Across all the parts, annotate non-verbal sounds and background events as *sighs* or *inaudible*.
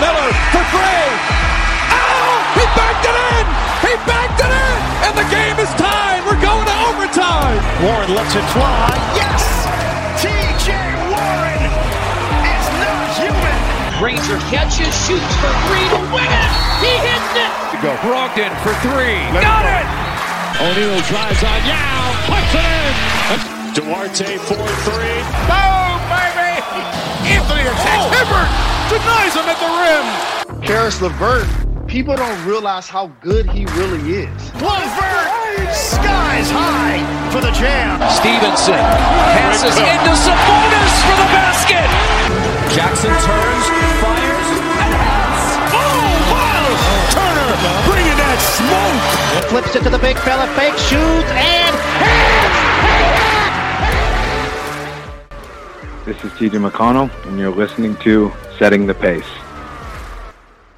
Miller for three. Oh, he backed it in. He backed it in. And the game is tied. We're going to overtime. Warren lets it fly. Yes. TJ Warren is not human. Granger catches, shoots for three to win it. He hits it. To go. Brogdon for three. Let Got it, it. O'Neal drives on Yao. Puts it in. Duarte 4 3. Boom, baby. *laughs* Anthony attacks. Oh. Hibbert denies him at the rim. Caris LeVert, people don't realize how good he really is. LeVert, skies high for the jam. Stevenson passes into Sabonis for the basket. Jackson turns, fires, and hits. Oh, wow. Turner bringing that smoke. Flips it to the big fella, fake shoots, and hits. This is TJ McConnell, and you're listening to Setting the Pace.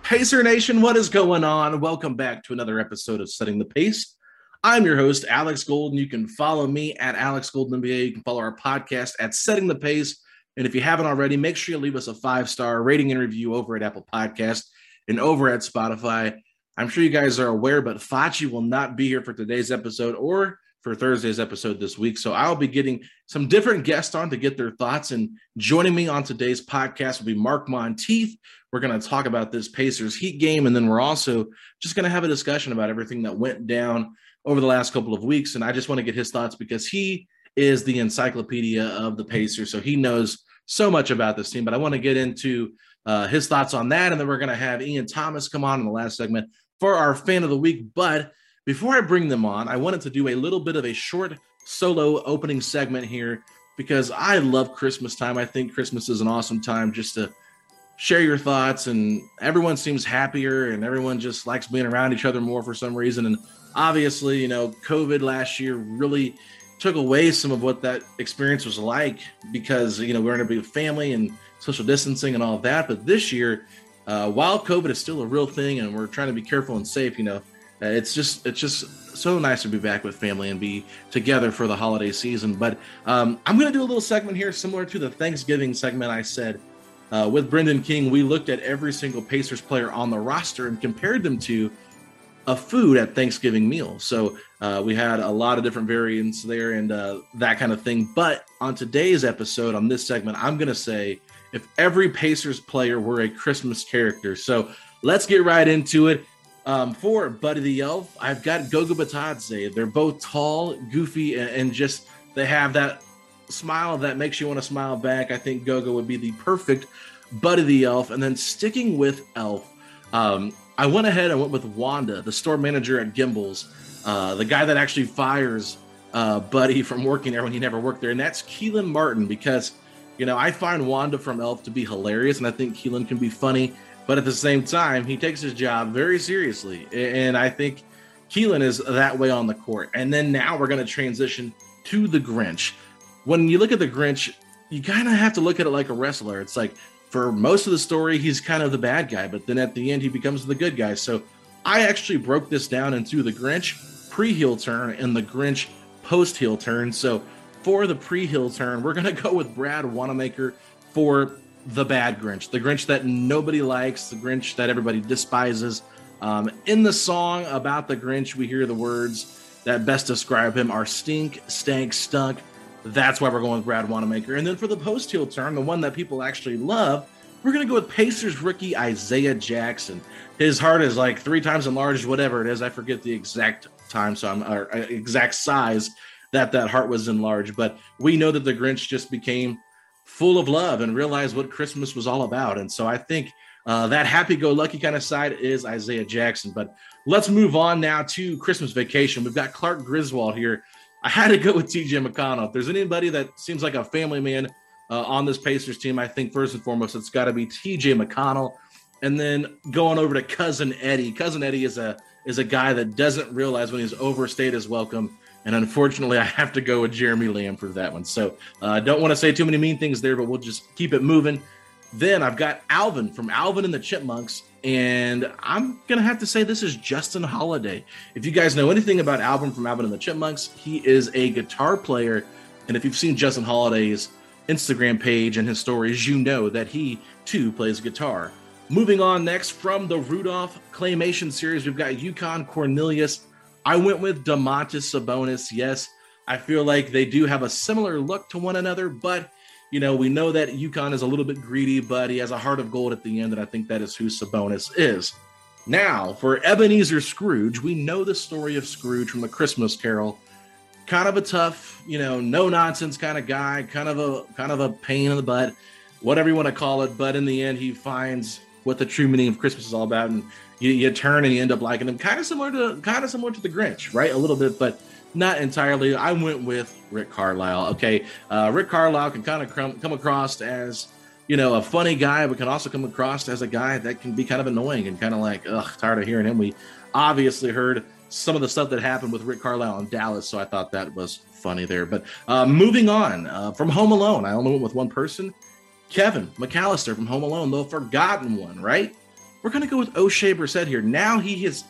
Pacer Nation, what is going on? Welcome back to another episode of Setting the Pace. I'm your host, Alex Golden. You can follow me at Alex Golden NBA. You can follow our podcast at Setting the Pace. And if you haven't already, make sure you leave us a five star rating and review over at Apple Podcast and over at Spotify. I'm sure you guys are aware, but Fachi will not be here for today's episode or for Thursday's episode this week. So I'll be getting some different guests on to get their thoughts. And joining me on today's podcast will be Mark Montieth. We're going to talk about this Pacers Heat game. And then we're also just going to have a discussion about everything that went down over the last couple of weeks. And I just want to get his thoughts because he is the encyclopedia of the Pacers. So he knows so much about this team. But I want to get into uh, his thoughts on that. And then we're going to have Ian Thomas come on in the last segment for our fan of the week. But before I bring them on, I wanted to do a little bit of a short solo opening segment here because I love Christmas time. I think Christmas is an awesome time just to share your thoughts, and everyone seems happier and everyone just likes being around each other more for some reason. And obviously, you know, COVID last year really took away some of what that experience was like because, you know, we're in a big family and social distancing and all that. But this year, uh, while COVID is still a real thing and we're trying to be careful and safe, you know, uh, it's just it's just so nice to be back with family and be together for the holiday season. But um, I'm going to do a little segment here, similar to the Thanksgiving segment I said uh, with Brendan King. We looked at every single Pacers player on the roster and compared them to a food at Thanksgiving meal. So uh, we had a lot of different variants there and uh, that kind of thing. But on today's episode, on this segment, I'm going to say if every Pacers player were a Christmas character. So let's get right into it. Um, for Buddy the Elf, I've got Goga Bitadze. They're both tall, goofy, and, just they have that smile that makes you want to smile back. I think Goga would be the perfect Buddy the Elf. And then sticking with Elf, um, I went ahead and went with Wanda, the store manager at Gimbels, uh, the guy that actually fires uh, Buddy from working there when he never worked there, and that's Kelan Martin because you know I find Wanda from Elf to be hilarious, and I think Kelan can be funny. But at the same time, he takes his job very seriously. And I think Kelan is that way on the court. And then now we're going to transition to the Grinch. When you look at the Grinch, you kind of have to look at it like a wrestler. It's like for most of the story, he's kind of the bad guy, but then at the end, he becomes the good guy. So I actually broke this down into the Grinch pre heel turn and the Grinch post heel turn. So for the pre heel turn, we're gonna *laughs* go with Brad Wanamaker for the bad Grinch, the Grinch that nobody likes, the Grinch that everybody despises. Um, in the song about the Grinch, we hear the words that best describe him are stink, stank, stunk. That's why we're going with Brad Wanamaker. And then for the post heel turn, the one that people actually love, we're going to go with Pacers rookie Isaiah Jackson. His heart is like three times enlarged, whatever it is. I forget the exact time, so I'm or uh, exact size that that heart was enlarged. But we know that the Grinch just became full of love and realized what Christmas was all about. And so I think uh, that happy-go-lucky kind of side is Isaiah Jackson. But let's move on now to Christmas Vacation. We've got Clark Griswold here. I had to go with TJ McConnell. If there's anybody that seems like a family man uh, on this Pacers team, I think first and foremost it's got to be TJ McConnell. And then going over to cousin Eddie. Cousin Eddie is a is a guy that doesn't realize when he's overstayed his welcome and unfortunately, I have to go with Jeremy Lamb for that one. So I uh, don't want to say too many mean things there, but we'll just keep it moving. Then I've got Alvin from Alvin and the Chipmunks. And I'm going to have to say this is Justin Holiday. If you guys know anything about Alvin from Alvin and the Chipmunks, he is a guitar player. And if you've seen Justin Holiday's Instagram page and his stories, you know that he too plays guitar. Moving on next from the Rudolph Claymation series, we've got Yukon Cornelius I went with Domantas Sabonis. Yes, I feel like they do have a similar look to one another, but you know, we know that Yukon is a little bit greedy, but he has a heart of gold at the end, and I think that is who Sabonis is. Now, for Ebenezer Scrooge, we know the story of Scrooge from the Christmas Carol. Kind of a tough, you know, no nonsense kind of guy, kind of a kind of a pain in the butt, whatever you want to call it. But in the end, he finds what the true meaning of Christmas is all about, and you, you turn and you end up liking them. Kind of similar to kind of similar to the Grinch, right? A little bit, but not entirely. I went with Rick Carlisle. Okay, uh, Rick Carlisle can kind of come, come across as you know a funny guy, but can also come across as a guy that can be kind of annoying and kind of like ugh, tired of hearing him. We obviously heard some of the stuff that happened with Rick Carlisle in Dallas, so I thought that was funny there. But uh, moving on uh, from Home Alone, I only went with one person. Kevin McAllister from Home Alone, the forgotten one, right? We're going to go with Oshae Brissett here. Now he is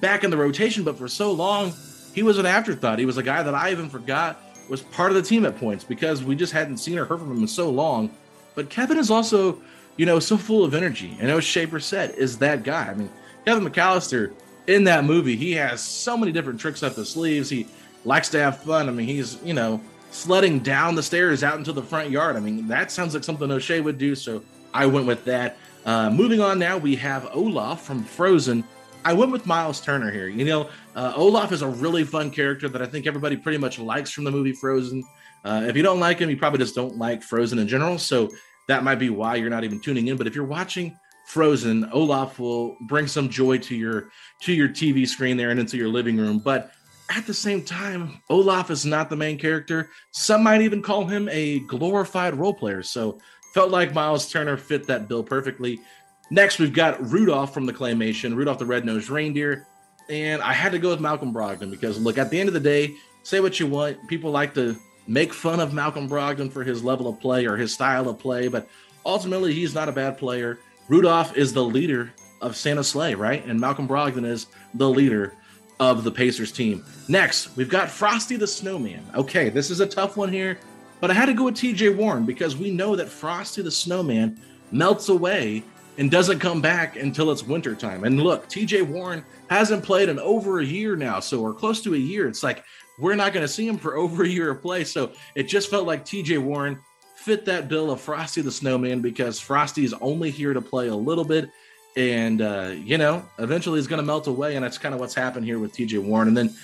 back in the rotation, but for so long, he was an afterthought. He was a guy that I even forgot was part of the team at points because we just hadn't seen or heard from him in so long. But Kevin is also, you know, so full of energy. And Oshae Brissett is that guy. I mean, Kevin McAllister in that movie, he has so many different tricks up his sleeves. He likes to have fun. I mean, he's, you know, sledding down the stairs out into the front yard. I mean, that sounds like something Oshae would do. So I went with that. Uh, moving on now, we have Olaf from Frozen. I went with Miles Turner here. You know, uh, Olaf is a really fun character that I think everybody pretty much likes from the movie Frozen. Uh, if you don't like him, you probably just don't like Frozen in general. So that might be why you're not even tuning in. But if you're watching Frozen, Olaf will bring some joy to your to your TV screen there and into your living room. But at the same time, Olaf is not the main character. Some might even call him a glorified role player. So Felt like Miles Turner fit that bill perfectly. Next, we've got Rudolph from the Claymation, Rudolph the Red-Nosed Reindeer. And I had to go with Malcolm Brogdon because, look, at the end of the day, say what you want. People like to make fun of Malcolm Brogdon for his level of play or his style of play, but ultimately, he's not a bad player. Rudolph is the leader of Santa Sleigh, right? And Malcolm Brogdon is the leader of the Pacers team. Next, we've got Frosty the Snowman. Okay, this is a tough one here. But I had to go with TJ Warren because we know that Frosty the Snowman melts away and doesn't come back until it's wintertime. And look, TJ Warren hasn't played in over a year now, so we're close to a year. It's like we're not going to see him for *laughs* over a year of play. So it just felt like TJ Warren fit that bill of Frosty the Snowman because Frosty is only here to play a little bit. And, uh, you know, eventually he's going to melt away. And that's kind of what's happened here with TJ Warren. And then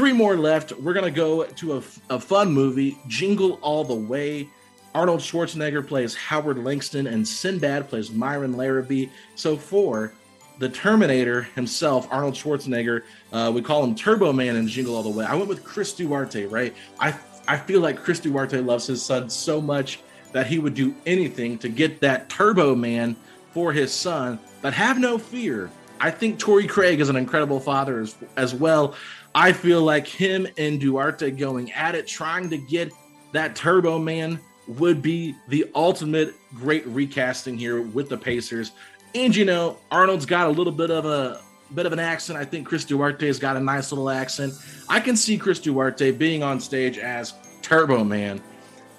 Three more left. We're going to go to a, a fun movie, Jingle All the Way. Arnold Schwarzenegger plays Howard Langston, and Sinbad plays Myron Larrabee. So for the Terminator himself, Arnold Schwarzenegger, uh, we call him Turbo Man in Jingle All the Way. I went with Chris Duarte, right? I I feel like Chris Duarte loves his son so much that he would do anything to get that Turbo Man for his son. But have no fear. I think Torrey Craig is an incredible father as, as well. I feel like him and Duarte going at it, trying to get that Turbo Man would be the ultimate great recasting here with the Pacers. And you know, Arnold's got a little bit of a bit of an accent. I think Chris Duarte's got a nice little accent. I can see Chris Duarte being on stage as Turbo Man.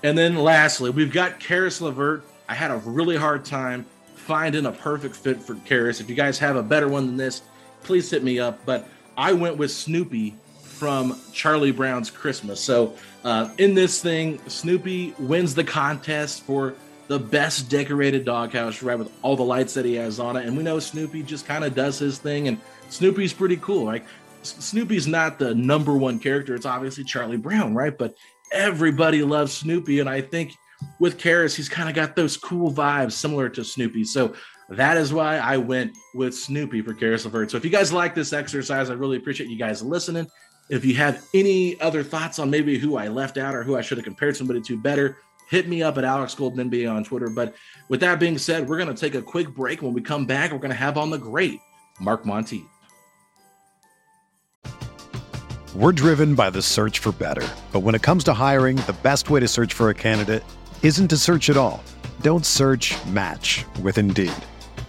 And then lastly, we've got Caris LeVert. I had a really hard time finding a perfect fit for Caris. If you guys have a better one than this, please hit me up. But I went with Snoopy from Charlie Brown's Christmas. So uh, in this thing, Snoopy wins the contest for the best decorated doghouse, right? With all the lights that he has on it. And we know Snoopy just kind of does his thing, and Snoopy's pretty cool. Like Snoopy's not the number one character. It's obviously Charlie Brown, right? But everybody loves Snoopy. And I think with Caris, he's kind of got those cool vibes similar to Snoopy. So that is why I went with Snoopy for Caris LeVert. So if you guys like this exercise, I really appreciate you guys listening. If you have any other thoughts on maybe who I left out or who I should have compared somebody to better, hit me up at Alex Golden on Twitter. But with that being said, we're going to take a quick break. When we come back, we're going to have on the great Mark Montieth. We're driven by the search for better. But when it comes to hiring, the best way to search for a candidate isn't to search at all. Don't search match with Indeed.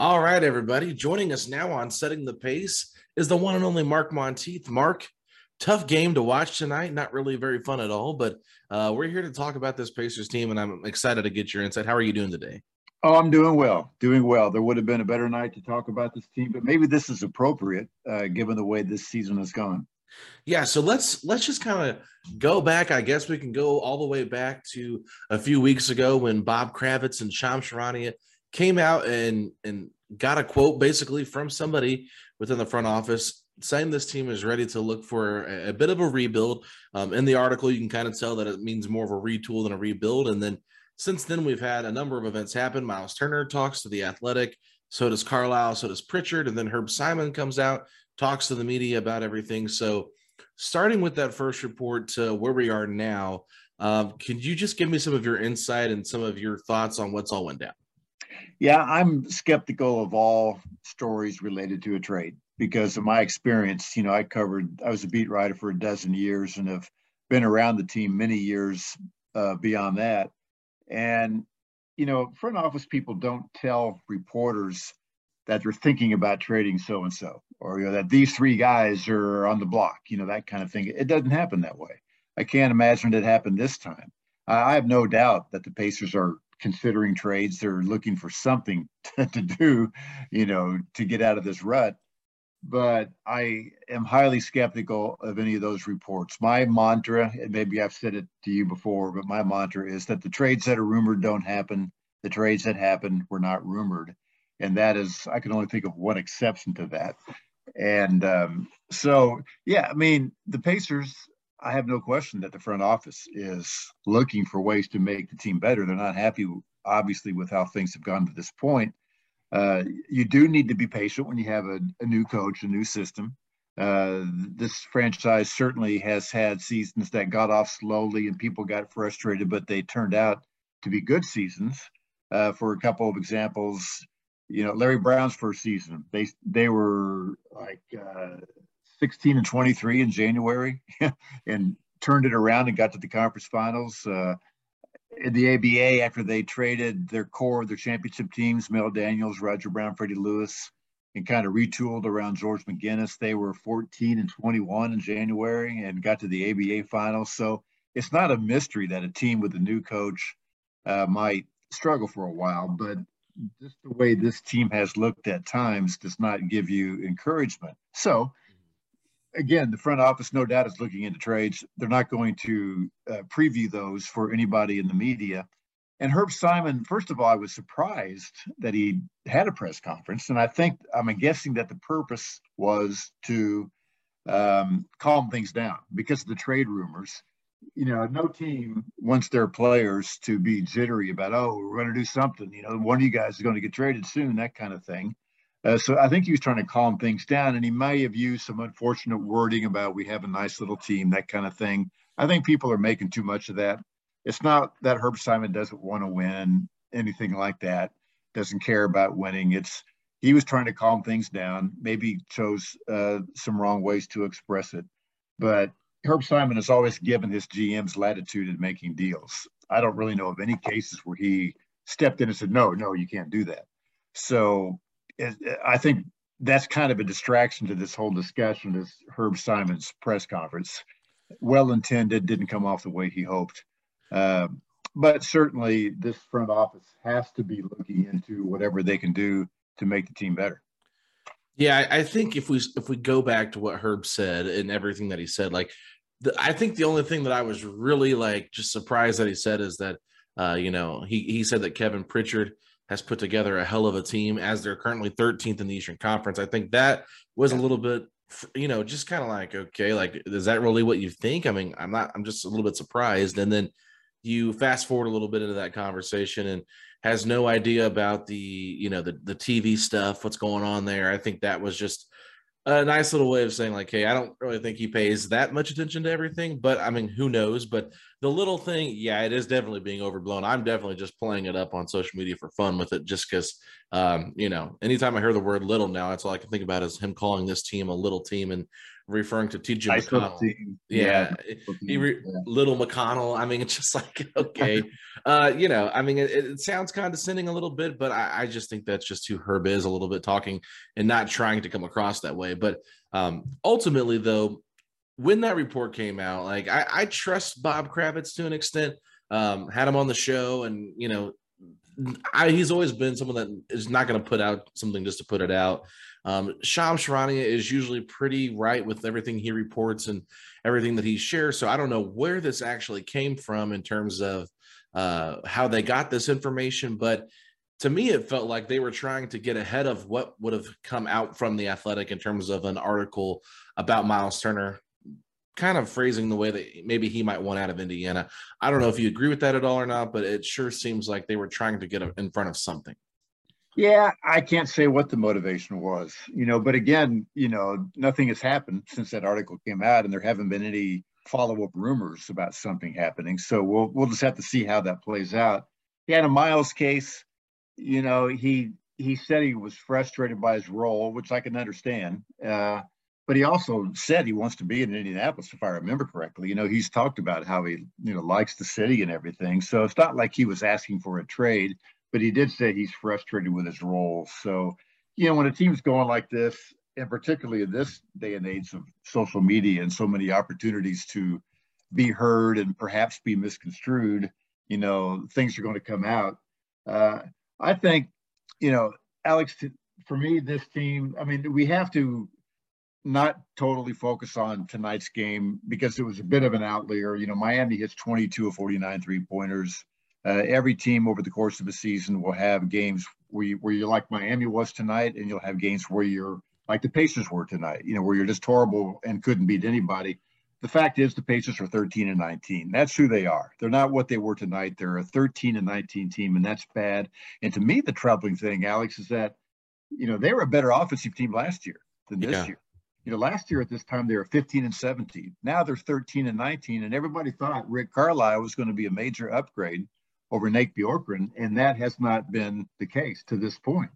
All right, everybody. Joining us now on Setting the Pace is the one and only Mark Montieth. Mark, tough game to watch tonight. Not really very fun at all, but uh, we're here to talk about this Pacers team, and I'm excited to get your insight. How are you doing today? Oh, I'm doing well, doing well. There would have been a better night to talk about this team, but maybe this is appropriate uh, given the way this season has gone. Yeah, so let's let's just kind of go back. I guess we can go all the way back to a few weeks ago when Bob Kravitz and Shams Charania came out and and got a quote basically from somebody within the front office saying this team is ready to look for a, a bit of a rebuild. Um, in the article, you can kind of tell that it means more of a retool than a rebuild. And then since then, we've had a number of events happen. Miles Turner talks to the Athletic, so does Carlisle, so does Pritchard, and then Herb Simon comes out, talks to the media about everything. So, starting with that first report to where we are now, um, could you just give me some of your insight and some of your thoughts on what's all went down? Yeah, I'm skeptical of all stories related to a trade because of my experience. You know, I covered, I was a beat writer for a dozen years and have been around the team many years uh, beyond that. And, you know, front office people don't tell reporters that they're thinking about trading so and so, or you know, that these three guys are on the block, you know, that kind of thing. It doesn't happen that way. I can't imagine it happened this time. I have no doubt that the Pacers are considering trades. They're looking for something *laughs* to, to do, you know, to get out of this rut. But I am highly skeptical of any of those reports. My mantra, and maybe I've said it to you before, but my mantra is that the trades that are rumored don't happen. The trades that happened were not rumored. And that is, I can only think of one exception to that. And um, so, yeah, I mean, the Pacers I have no question that the front office is looking for ways to make the team better. They're not happy, obviously, with how things have gone to this point. Uh, you do need to be patient when you have a, a new coach, a new system. Uh, this franchise certainly has had seasons that got off slowly and people got frustrated, but they turned out to be good seasons. Uh, for a couple of examples, you know, Larry Brown's first season, they they were like uh, 16 and 23 in January *laughs* and turned it around and got to the conference finals. Uh, in the ABA, after they traded their core of their championship teams, Mel Daniels, Roger Brown, Freddie Lewis, and kind of retooled around George McGinnis, they were 14 and 21 in January and got to the ABA finals. So it's not a mystery that a team with a new coach uh, might struggle for a while, but just the way this team has looked at times does not give you encouragement. So again, the front office, no doubt, is looking into trades. They're not going to uh, preview those for anybody in the media. And Herb Simon, first of all, I was surprised that he had a press conference, and I think I'm guessing that the purpose was to um, calm things down because of the trade rumors. You know, no team wants their players to be jittery about, oh, we're going to do something. You know, one of you guys is going to get traded soon, that kind of thing. Uh, so I think he was trying to calm things down, and he may have used some unfortunate wording about we have a nice little team, that kind of thing. I think people are making too much of that. It's not that Herb Simon doesn't want to win, anything like that, doesn't care about winning. It's he was trying to calm things down. Maybe chose uh, some wrong ways to express it, but Herb Simon has always given his GMs latitude in making deals. I don't really know of any cases where he stepped in and said, "No, no, you can't do that." So I think that's kind of a distraction to this whole discussion, this Herb Simon's press conference. Well intended, didn't come off the way he hoped. Uh, but certainly, this front office has to be looking into whatever they can do to make the team better. Yeah, I think if we if we go back to what Herb said and everything that he said, like the, I think the only thing that I was really like just surprised that he said is that uh, you know he he said that Kevin Pritchard has put together a hell of a team as they're currently 13th in the Eastern Conference. I think that was a little bit, you know, just kind of like, okay, like, is that really what you think? I mean, I'm not, I'm just a little bit surprised. And then you fast forward a little bit into that conversation and has no idea about the, you know, the, the TV stuff, what's going on there. I think that was just a nice little way of saying like hey i don't really think he pays that much attention to everything but i mean who knows? But the little thing yeah it is definitely being overblown. I'm definitely just playing it up on social media for fun with it just because um, you know anytime i hear the word little now that's all i can think about is him calling this team a little team and referring to TJ McConnell. Yeah, yeah. Re- yeah. little McConnell. I mean, it's *laughs* just like *laughs* okay, uh, you know. I mean, it, it sounds condescending a little bit, but I, I, just think that's just who Herb is a little bit talking and not trying to come across that way. But um, ultimately, though, when that report came out, like I, I trust Bob Kravitz to an extent. Um, had him on the show, and you know, I, he's always been someone that is not going to put out something just to put it out. Um, Shams Charania is usually pretty right with everything he reports and everything that he shares. So I don't know where this actually came from in terms of uh, how they got this information, but to me, it felt like they were trying to get ahead of what would have come out from the Athletic in terms of an article about Miles Turner, kind of phrasing the way that maybe he might want out of Indiana. I don't know if you agree with that at all or not, but it sure seems like they were trying to get in front of something. Yeah, I can't say what the motivation was, you know, but again, you know, nothing has happened since that article came out and there haven't been any follow-up rumors about something happening. So we'll we'll just have to see how that plays out. Yeah, in a Miles case, you know, he he said he was frustrated by his role, which I can understand. Uh, but he also said he wants to be in Indianapolis, if I remember correctly. You know, he's talked about how he, you know, likes the city and everything. So it's not like he was asking for a trade but he did say he's frustrated with his role. So, you know, when a team's going like this, and particularly in this day and age of social media and so many opportunities to be heard and perhaps be misconstrued, you know, things are going to come out. Uh, I think, you know, Alex, for me, this team, I mean, we have to not totally focus on tonight's game because it was a bit of an outlier. You know, Miami hits 22 of 49 three pointers. Uh, every team over the course of a season will have games where, you, where you're like Miami was tonight, and you'll have games where you're like the Pacers were tonight, you know, where you're just horrible and couldn't beat anybody. The fact is, the Pacers are 13 and 19. That's who they are. They're not what they were tonight. They're a 13 and 19 team, and that's bad. And to me, the troubling thing, Alex, is that, you know, they were a better offensive team last year than this yeah. year. You know, last year at this time they were 15 and 17. Now they're 13 and 19, and everybody thought Rick Carlisle was going to be a major upgrade over Nate Bjorkgren, and that has not been the case to this point.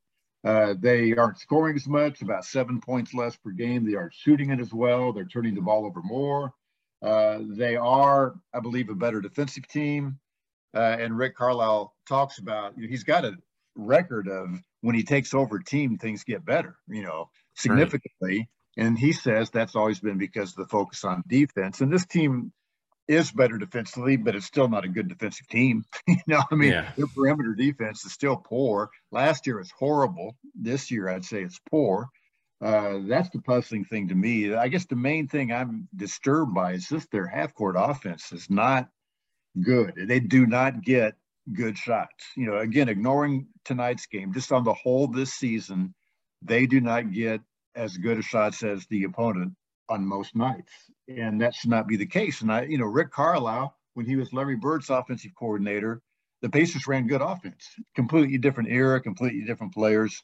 Uh, they aren't scoring as much, about seven points less per game. They aren't shooting it as well. They're turning the ball over more. Uh, they are, I believe, a better defensive team. Uh, and Rick Carlisle talks about you know, he's got a record of when he takes over a team, things get better, you know, significantly. Right. And he says that's always been because of the focus on defense. And this team is better defensively, but it's still not a good defensive team. *laughs* you know, I mean, yeah. their perimeter defense is still poor. Last year was horrible. This year, I'd say it's poor. Uh, that's the puzzling thing to me. I guess the main thing I'm disturbed by is just their half court offense is not good. They do not get good shots. You know, again, ignoring tonight's game, just on the whole this season, they do not get as good a shots as the opponent on most nights. And that should not be the case. And I, you know, Rick Carlisle, when he was Larry Bird's offensive coordinator, the Pacers ran good offense. Completely different era, completely different players.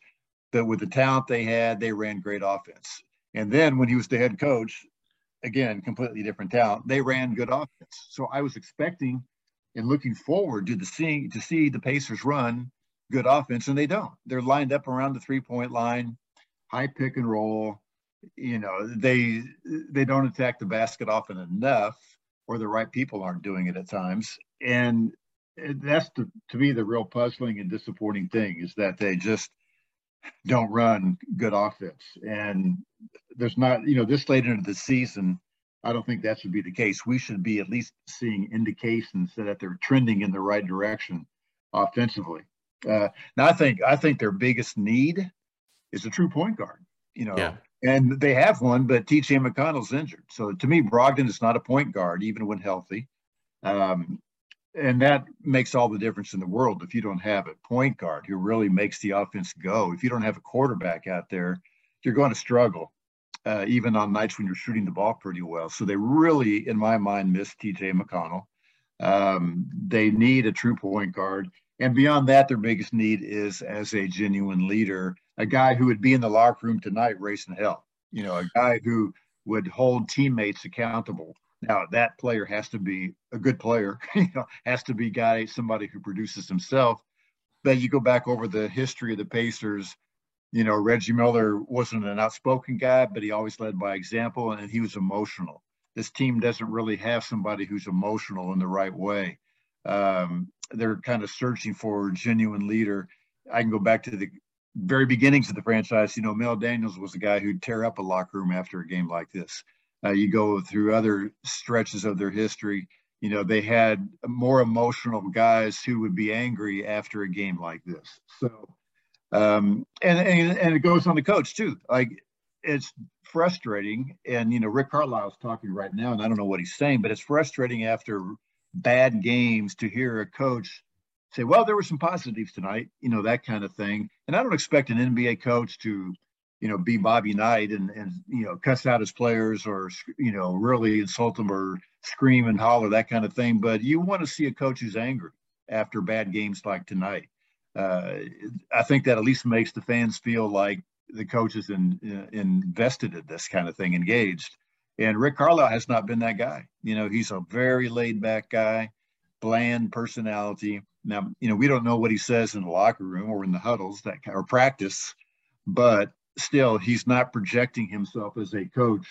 That with the talent they had, they ran great offense. And then when he was the head coach, again, completely different talent, they ran good offense. So I was expecting and looking forward to the seeing to see the Pacers run good offense, and they don't. They're lined up around the three point line, high pick and roll. You know, they they don't attack the basket often enough, or the right people aren't doing it at times. And that's the, to me the real puzzling and disappointing thing is that they just don't run good offense. And there's not, you know, this late into the season, I don't think that should be the case. We should be at least seeing indications that they're trending in the right direction offensively. Uh, now, I think I think their biggest need is a true point guard. You know, yeah. And they have one, but T.J. McConnell's injured. So to me, Brogdon is not a point guard, even when healthy. Um, and that makes all the difference in the world if you don't have a point guard who really makes the offense go. If you don't have a quarterback out there, you're going to struggle uh, even on nights when you're shooting the ball pretty well. So they really, in my mind, miss TJ McConnell. Um, they need a true point guard. And beyond that, their biggest need is as a genuine leader, a guy who would be in the locker room tonight racing hell, you know, a guy who would hold teammates accountable. Now that player has to be a good player, *laughs* you know, has to be guy, somebody who produces himself. But you go back over the history of the Pacers, you know, Reggie Miller wasn't an outspoken guy, but he always led by example and he was emotional. This team doesn't really have somebody who's emotional in the right way. Um, they're kind of searching for a genuine leader. I can go back to the very beginnings of the franchise. You know, Mel Daniels was the guy who'd tear up a locker room after a game like this. Uh, you go through other stretches of their history. You know, they had more emotional guys who would be angry after a game like this. So, um, and, and and it goes on the coach too. Like it's frustrating, and you know Rick Carlisle's talking right now, and I don't know what he's saying, but it's frustrating after bad games to hear a coach say, "Well, there were some positives tonight," you know that kind of thing. And I don't expect an NBA coach to, you know, be Bobby Knight and and you know cuss out his players or you know really insult them or scream and holler that kind of thing. But you want to see a coach who's angry after bad games like tonight uh, I think that at least makes the fans feel like the coach is in, in, invested in this kind of thing, engaged. And Rick Carlisle has not been that guy. You know, he's a very laid back guy, bland personality. Now, you know, we don't know what he says in the locker room or in the huddles that or practice, but still, he's not projecting himself as a coach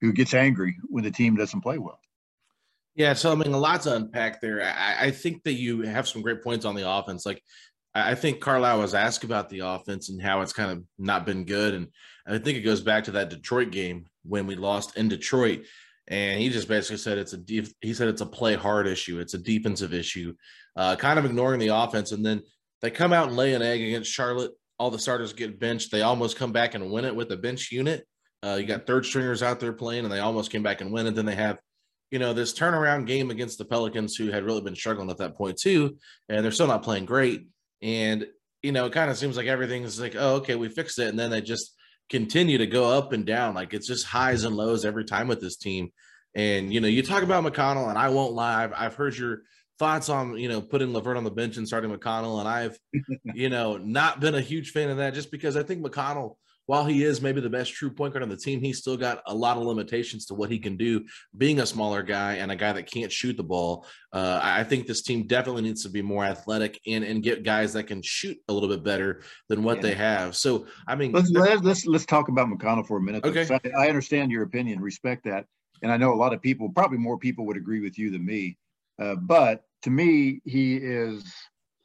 who gets angry when the team doesn't play well. Yeah, so I mean, a lot to unpack there. I, I, think that you have some great points on the offense. Like I think Carlisle was asked about the offense and how it's kind of not been good. And I think it goes back to that Detroit game when we lost in Detroit. And he just basically said it's a deep, he said it's a play hard issue. It's a defensive issue, uh, kind of ignoring the offense. And then they come out and lay an egg against Charlotte. All the starters get benched. They almost come back and win it with a bench unit. Uh, you got third stringers out there playing, and they almost came back and win it. Then they have, you know, this turnaround game against the Pelicans, who had really been struggling at that point too, and they're still not playing great. And, you know, it kind of seems like everything's like, oh, okay, we fixed it. And then they just continue to go up and down. Like it's just highs and lows every time with this team. And, you know, you talk about McConnell, and I won't lie, I've, I've heard your thoughts on, you know, putting LeVert on the bench and starting McConnell. And I've, *laughs* you know, not been a huge fan of that just because I think McConnell while he is maybe the best true point guard on the team, he's still got a lot of limitations to what he can do being a smaller guy and a guy that can't shoot the ball. Uh, I think this team definitely needs to be more athletic and, and get guys that can shoot a little bit better than what yeah. they have. So, I mean, let's, let's, let's, talk about McConnell for a minute. Okay. I, I understand your opinion, respect that. And I know a lot of people, probably more people would agree with you than me. Uh, but to me, he is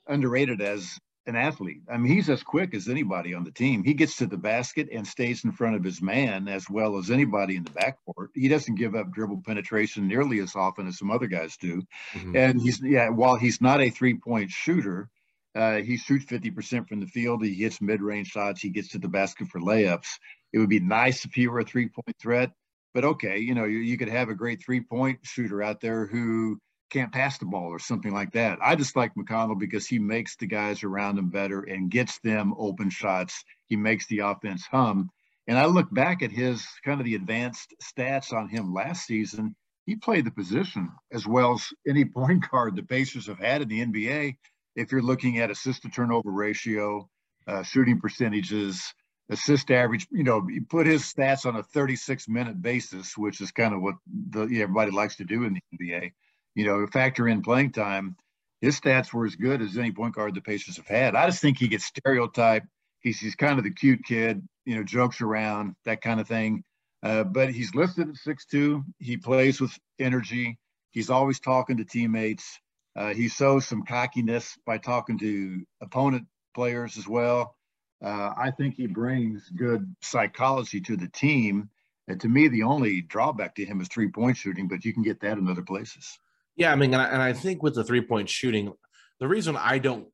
underrated as an athlete. I mean, he's as quick as anybody on the team. He gets to the basket and stays in front of his man as well as anybody in the backcourt. He doesn't give up dribble penetration nearly as often as some other guys do. Mm-hmm. And he's yeah, while he's not a three-point shooter, uh, he shoots 50% from the field. He hits mid-range shots. He gets to the basket for layups. It would be nice if he were a three-point threat. But okay, you know, you, you could have a great three-point shooter out there who can't pass the ball or something like that. I just like McConnell because he makes the guys around him better and gets them open shots. He makes the offense hum. And I look back at his kind of the advanced stats on him last season. He played the position as well as any *laughs* point guard the Pacers have had in the NBA. If you're looking at assist to turnover ratio, uh, shooting percentages, assist average, you know, you put his stats on a 36 minute basis, which is kind of what the, everybody likes to do in the NBA you know, factor in playing time, his stats were as good as any point guard the Pacers have had. I just think he gets stereotyped. He's, he's kind of the cute kid, you know, jokes around, that kind of thing. Uh, but he's listed at six two. He plays with energy. He's always talking to teammates. Uh, he shows some cockiness by talking to opponent players as well. Uh, I think he brings good psychology to the team. And to me, the only drawback to him is three point shooting, but you can get that in other places. Yeah, I mean, and I, and I think with the three point shooting, the reason I don't,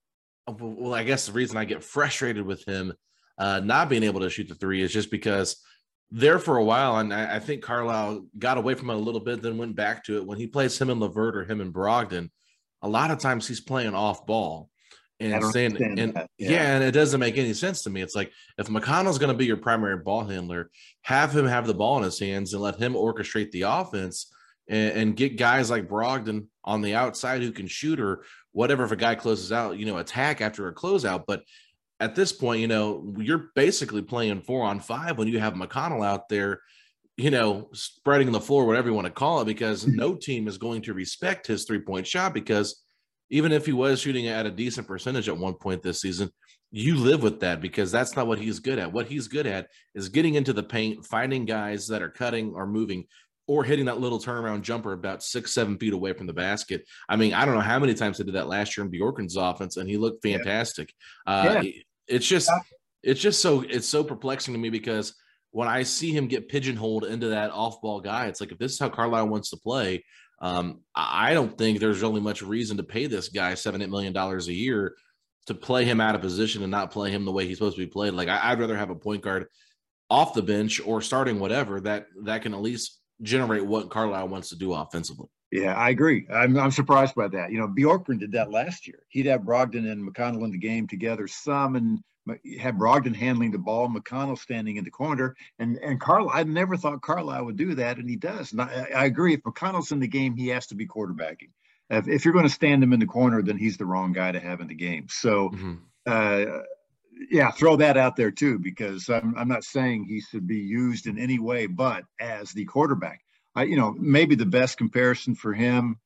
well, I guess the reason I get frustrated with him uh, not being able to shoot the three is just because there for a while, and I, I, think Carlisle got away from it a little bit, then went back to it when he plays him and LeVert or him and Brogdon. A lot of times he's playing off ball and saying, and yeah. yeah. and it doesn't make any sense to me. It's like if McConnell's going to be your primary ball handler, have him have the ball in his hands and let him orchestrate the offense and, and, get guys like Brogdon on the outside who can shoot or whatever. If a guy closes out, you know, attack after a closeout. But at this point, you know, you're basically playing four on five when you have McConnell out there, you know, spreading the floor, whatever you want to call it, because mm-hmm. no team is going to respect his three point shot because even if he was shooting at a decent percentage at one point this season, you live with that because that's not what he's good at. What he's good at is getting into the paint, finding guys that are cutting or moving, or hitting that little turnaround jumper about six, seven feet away from the basket. I mean, I don't know how many times they did that last year in Bjorkgren's offense, and he looked fantastic. Yeah. Uh, yeah. It's just, it's just so it's so perplexing to me because when I see him get pigeonholed into that off-ball guy, it's like if this is how Carlisle wants to play, um, I don't think there's really much reason to pay this guy seven, eight million dollars a year to play him out of position and not play him the way he's supposed to be played. Like I, would rather have a point guard off the bench or starting whatever that that can at least generate what Carlisle wants to do offensively. Yeah, I agree. I'm, I'm surprised by that. You know, Bjorkgren did that last year. He'd have Brogdon and McConnell in the game together some and have Brogdon handling the ball, McConnell standing in the corner. And and Carlisle, I never thought Carlisle would do that, and he does. And I, I agree. If McConnell's in the game, he has to be quarterbacking. If, if, you're going to stand him in the corner, then he's the wrong guy to have in the game. So, mm-hmm. uh, yeah, throw that out there too, because I'm, I'm not saying he should be used in any way but as the quarterback. I, you know, maybe the best comparison for him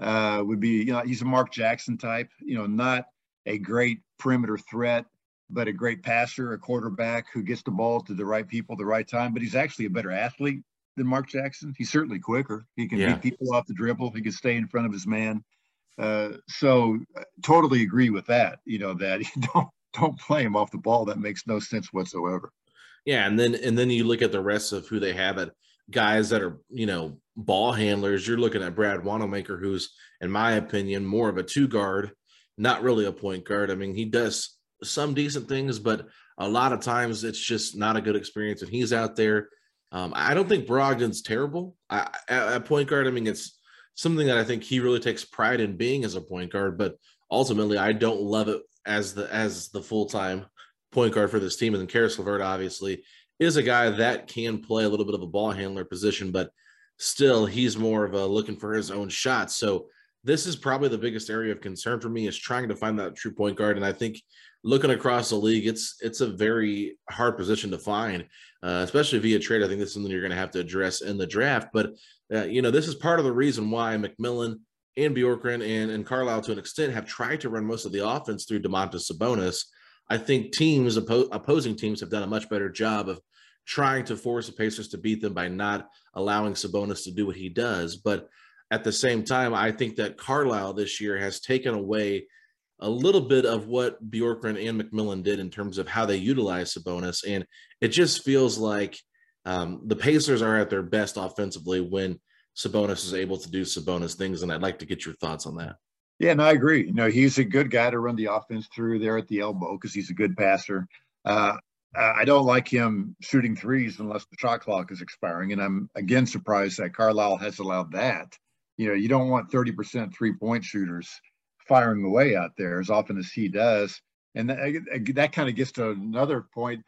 uh, would be, you know, he's a Mark Jackson type, you know, not a great perimeter threat, but a great passer, a quarterback who gets the ball to the right people at the right time. But he's actually a better athlete than Mark Jackson. He's certainly quicker. He can yeah. beat people off the dribble. He can stay in front of his man. Uh, so uh, totally agree with that. You know that *laughs* you don't don't play him off the ball. That makes no sense whatsoever. Yeah, and then and then you look at the rest of who they have at guys that are you know ball handlers. You're looking at Brad Wanamaker, who's in my opinion more of a two guard, not really a point guard. I mean, he does some decent things, but a lot of times it's just not a good experience. And he's out there um, I don't think Brogdon's terrible I, at, point guard. I mean, it's something that I think he really takes pride in being as a point guard. But ultimately, I don't love it as the as the full time point guard for this team. And then Caris LeVert obviously is a guy that can play a little bit of a ball handler position, but still he's more of a looking for his own shot. So this is probably the biggest area of concern for me is trying to find that true point guard. And I think looking across the league, it's it's a very hard position to find, uh, especially via trade. I think this is something you're going to have to address in the draft. But uh, you know, this is part of the reason why McMillan and Bjorkgren and, and Carlisle to an extent have tried to run most of the offense through Domantas Sabonis. I think teams, oppo- opposing teams, have done a much better job of trying to force the Pacers to beat them by not allowing Sabonis to do what he does. But at the same time, I think that Carlisle this year has taken away a little bit of what Bjorkgren and McMillan did in terms of how they utilize Sabonis. And it just feels like um, the Pacers are at their best offensively when Sabonis is able to do Sabonis things, and I'd like to get your thoughts on that. Yeah, and I agree. You know, he's a good guy to run the offense through there at the elbow because he's a good passer. Uh, I don't like him shooting threes unless the shot clock is expiring, and I'm again surprised that Carlisle has allowed that. You know, you don't want 30% three-point shooters firing away out there as often as he does, and that, that kind of gets to another point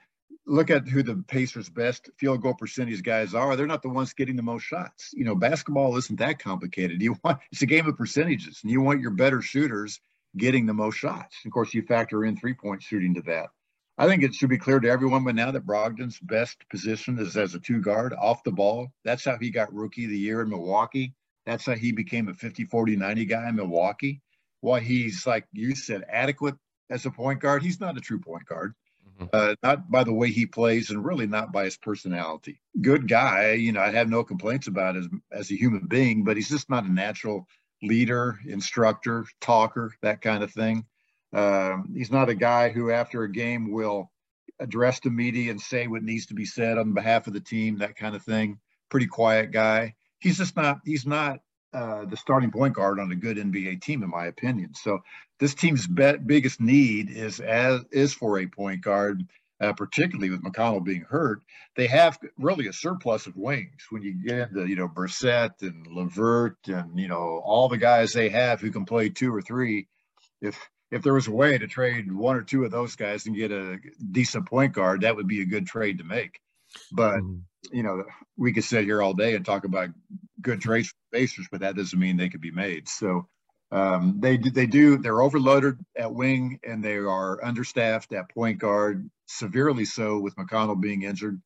look at who the Pacers' best field goal percentage guys are. They're not the ones getting the most shots. You know, basketball isn't that complicated. *laughs* You want it's a game of percentages, and you want your better shooters getting the most shots. Of course, you factor in three-point shooting to that. I think it should be clear to everyone by now that Brogdon's best position is as a two guard off the ball. That's how he got rookie of the year in Milwaukee. That's how he became a 50, 40, 90 guy in Milwaukee. While he's, like you said, adequate as a point guard, he's not a true point guard. Mm-hmm. uh, not by the way he plays and really not by his personality. Good guy, you know, I have no complaints about as as a human being, but he's just not a natural leader, instructor, talker, that kind of thing. Um, he's not a guy who, after a game, will address the media and say what needs to be said on behalf of the team, that kind of thing. Pretty quiet guy. He's just not. He's not uh, the starting point guard on a good NBA team, in my opinion. So this team's be- biggest need is as is for a point guard, uh, particularly with McConnell being hurt. They have really a surplus of wings when you get into you know Brissett and LeVert and you know all the guys they have who can play two or three. If if there was a way to trade one or two of those guys and get a decent point guard, that would be a good trade to make. But mm-hmm you know, we could sit here all day and talk about good trades for Pacers, but that doesn't mean they could be made. So um, they they do they're overloaded at wing and they are understaffed at point guard, severely so with McConnell being injured.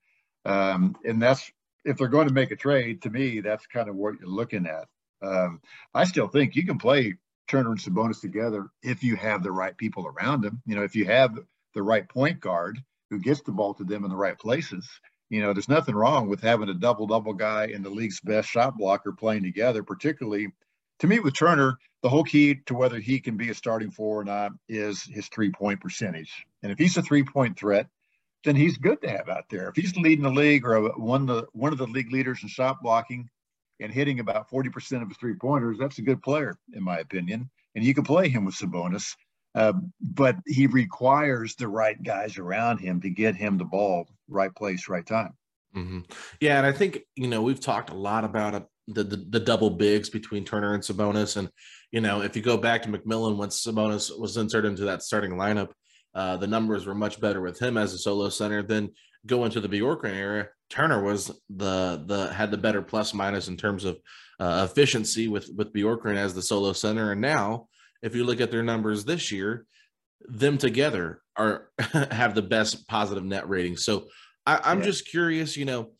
Um, and that's if they're going to make a trade, to me, that's kind of what you're looking at. Um, I still think you can play Turner and Sabonis together if you have the right people around them. You know, if you have the right point guard who gets the ball to them in the right places you know, there's nothing wrong with having a double double guy and the league's best shot blocker playing together, particularly to me with Turner. The whole key to whether he can be a starting four or not is his three point percentage. And if he's a three point threat, then he's good to have out there. If he's leading the league or one of the one of the league leaders in shot blocking and hitting about 40% of his three pointers, that's a good player, in my opinion. And you can play him with Sabonis. Uh, but he requires the right guys around him to get him the ball right place, right time. Mm-hmm. Yeah, and I think you know we've talked a lot about it, the, the, the double bigs between Turner and Sabonis, and you know if you go back to McMillan when Sabonis was inserted into that starting lineup, uh, the numbers were much better with him as a solo center. Then go into the Bjorkgren era, Turner was the the had the better plus minus in terms of uh, efficiency with with Bjorkgren as the solo center, and now if you look at their numbers this year, them together are *laughs* have the best positive net rating. So I, am yeah. just curious, you know,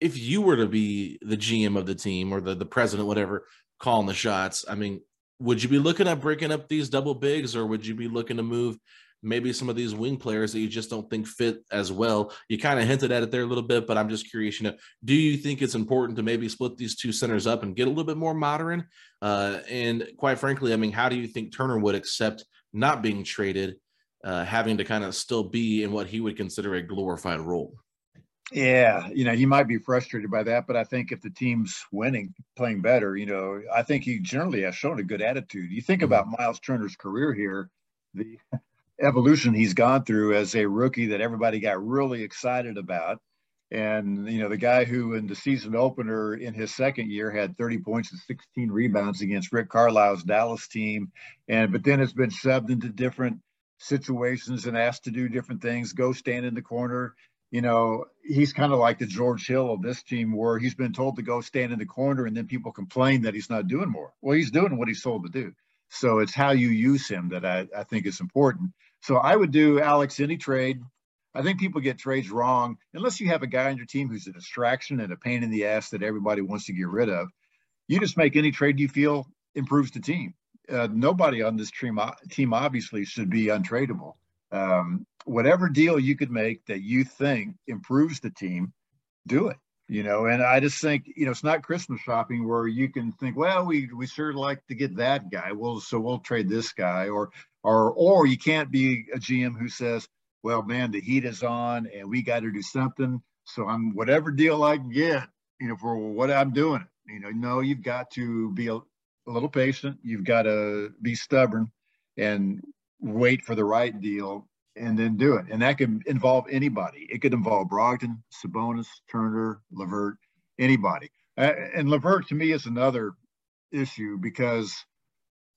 if you were to be the GM of the team or the, the president, whatever, calling the shots, I mean, would you be looking at breaking up these double bigs or would you be looking to move maybe some of these wing players that you just don't think fit as well. You kind of hinted at it there a little bit, but I'm just curious, you know, do you think it's important to maybe split these two centers up and get a little bit more modern? Uh, and quite frankly, I mean, how do you think Turner would accept not being traded, uh, having to kind of still be in what he would consider a glorified role? Yeah, you know, he might be frustrated by that, but I think if the team's winning, playing better, you know, I think he generally has shown a good attitude. You think mm-hmm. about Miles Turner's career here, the evolution he's gone through as a rookie that everybody got really excited about. And, you know, the guy who in the season opener in his second year had 30 points and 16 rebounds against Rick Carlisle's Dallas team. And, but then has been subbed into different situations and asked to do different things, go stand in the corner, you know, he's kind of like the George Hill of this team, where he's been told to go stand in the corner, and then people complain that he's not doing more. Well, he's doing what he's told to do. So it's how you use him that I, I think is important. So I would do Alex any trade. I think people get trades wrong unless you have a guy on your team who's a distraction and a pain in the ass that everybody wants to get rid of. You just make any trade you feel improves the team. Uh, nobody on this team, team obviously should be untradeable. Um, whatever deal you could make that you think improves the team, do it. You know, and I just think you know it's not Christmas shopping where you can think, well, we we sure like to get that guy. Well, so we'll trade this guy, or or or you can't be a GM who says, well, man, the heat is on and we got to do something. So I'm whatever deal I can get, you know, for what I'm doing. You know, no, you've got to be a, a little patient. You've got to be stubborn and wait for the right deal and then do it. And that could involve anybody. It could involve Brogdon, Sabonis, Turner, LeVert, anybody. And LeVert to me is another issue because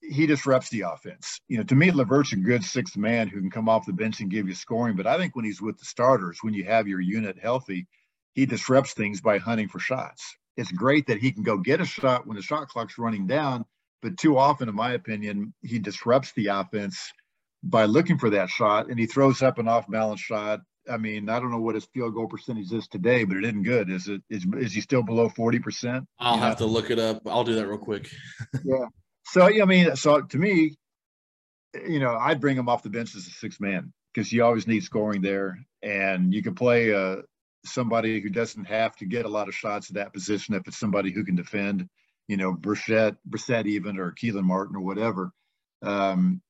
he disrupts the offense. You know, to me, LeVert's a good sixth man who can come off the bench and give you scoring. But I think when he's with the starters, when you have your unit healthy, he disrupts things by hunting for shots. It's great that he can go get a shot when the shot clock's running down, but too often, in my opinion, he disrupts the offense by looking for that shot, and he throws up an off-balance shot. I mean, I don't know what his field goal percentage is today, but it isn't good. Is it? Is, is he still below forty percent? I'll have to look it up. I'll do that real quick. yeah. So I mean, so to me, you know, I'd bring him off the bench as a six man because you always need scoring there, and you can play uh, somebody who doesn't have to get a lot of shots at that position if it's somebody who can defend. You know, Brissett, Brissett even, or Kelan Martin or whatever. Um,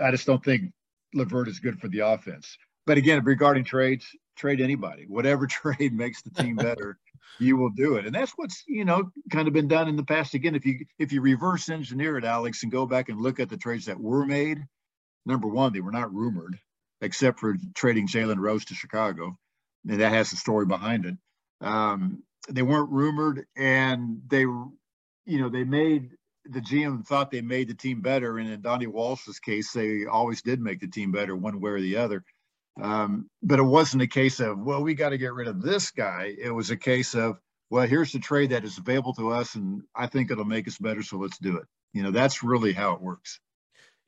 I just don't think LeVert is good for the offense. But again, regarding trades, trade anybody. Whatever *laughs* trade makes the team *laughs* better, you will do it. And that's what's, you know, kind of been done in the past. Again, if you if you reverse engineer it, Alex, and go back and look at the trades that were made, number one, they were not rumored, except for trading Jalen Rose to Chicago. And that has a story behind it. Um, they weren't rumored and they you know, they made the GM thought they made the team better, and in Donnie Walsh's case, they always did make the team better, one way or the other. Um, but it wasn't a case of well, we got to get rid of this guy. It was a case of well, here's the trade that is available to us, and I think it'll make us better, so let's do it. You know, that's really how it works.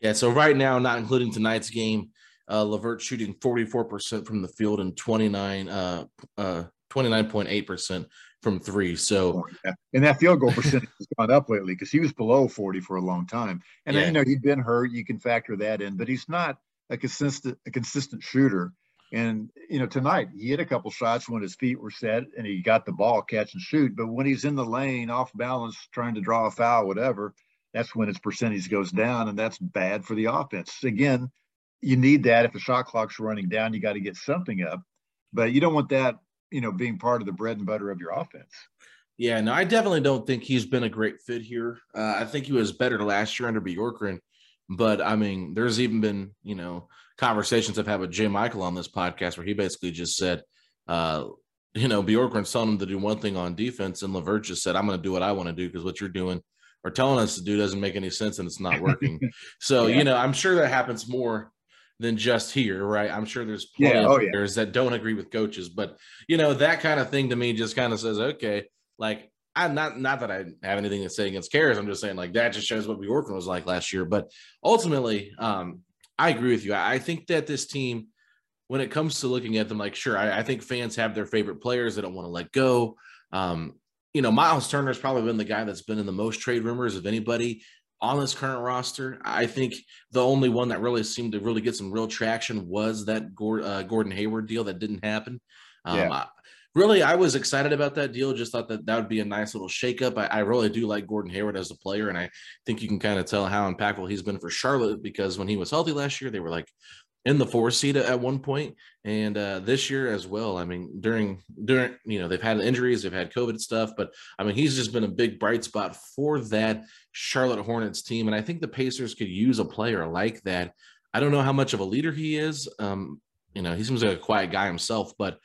Yeah. So right now, not including tonight's game, uh, LeVert shooting 44% from the field and 29, uh, uh, 29.8% from three. So, and that field goal percentage has gone up lately because he was below 40 for a long time. And yeah. you know, he'd been hurt. You can factor that in, but he's not a consistent, a consistent shooter. And you know, tonight he hit a couple shots when his feet were set and he got the ball, catch and shoot. But when he's in the lane, off balance, trying to draw a foul, whatever, that's when his percentage goes down, and that's bad for the offense. Again, you need that if the shot clock's running down. You got to get something up, but you don't want that you know, being part of the bread and butter of your offense. Yeah, no, I definitely don't think he's been a great fit here. Uh, I think he was better last year under Bjorkgren, but I mean, there's even been you know conversations I've had with Jay Michael on this podcast where he basically just said, uh, you know, Bjorkgren's telling him to do one thing on defense, and LeVert just said, "I'm going to do what I want to do because what you're doing or telling us to do doesn't make any sense and it's not working." *laughs* so yeah. you know, I'm sure that happens more than just here, right? I'm sure there's plenty yeah, oh, players yeah. that don't agree with coaches, but you know that kind of thing to me just kind of says, okay, like I'm not not that I have anything to say against Caris. I'm just saying like that just shows what Bjorkgren was like last year. But ultimately, um, I agree with you. I, I, think that this team, when it comes to looking at them, like sure, I, I think fans have their favorite players they don't want to let go. Um, you know, Miles Turner's probably been the guy that's been in the most trade rumors of anybody on this current roster. I think the only one that really seemed to really get some real traction was that uh, Gordon Hayward deal that didn't happen. Um, yeah. Really, I was excited about that deal. Just thought that that would be a nice little shakeup. I, I really do like Gordon Hayward as a player, and I think you can kind of tell how impactful he's been for Charlotte because when he was healthy last year, they were like in the four seed at one point, and uh, this year as well. I mean, during during you know they've had injuries, they've had COVID stuff, but I mean he's just been a big bright spot for that Charlotte Hornets team, and I think the Pacers could use a player like that. I don't know how much of a leader he is. Um, you know, he seems like a quiet guy himself, but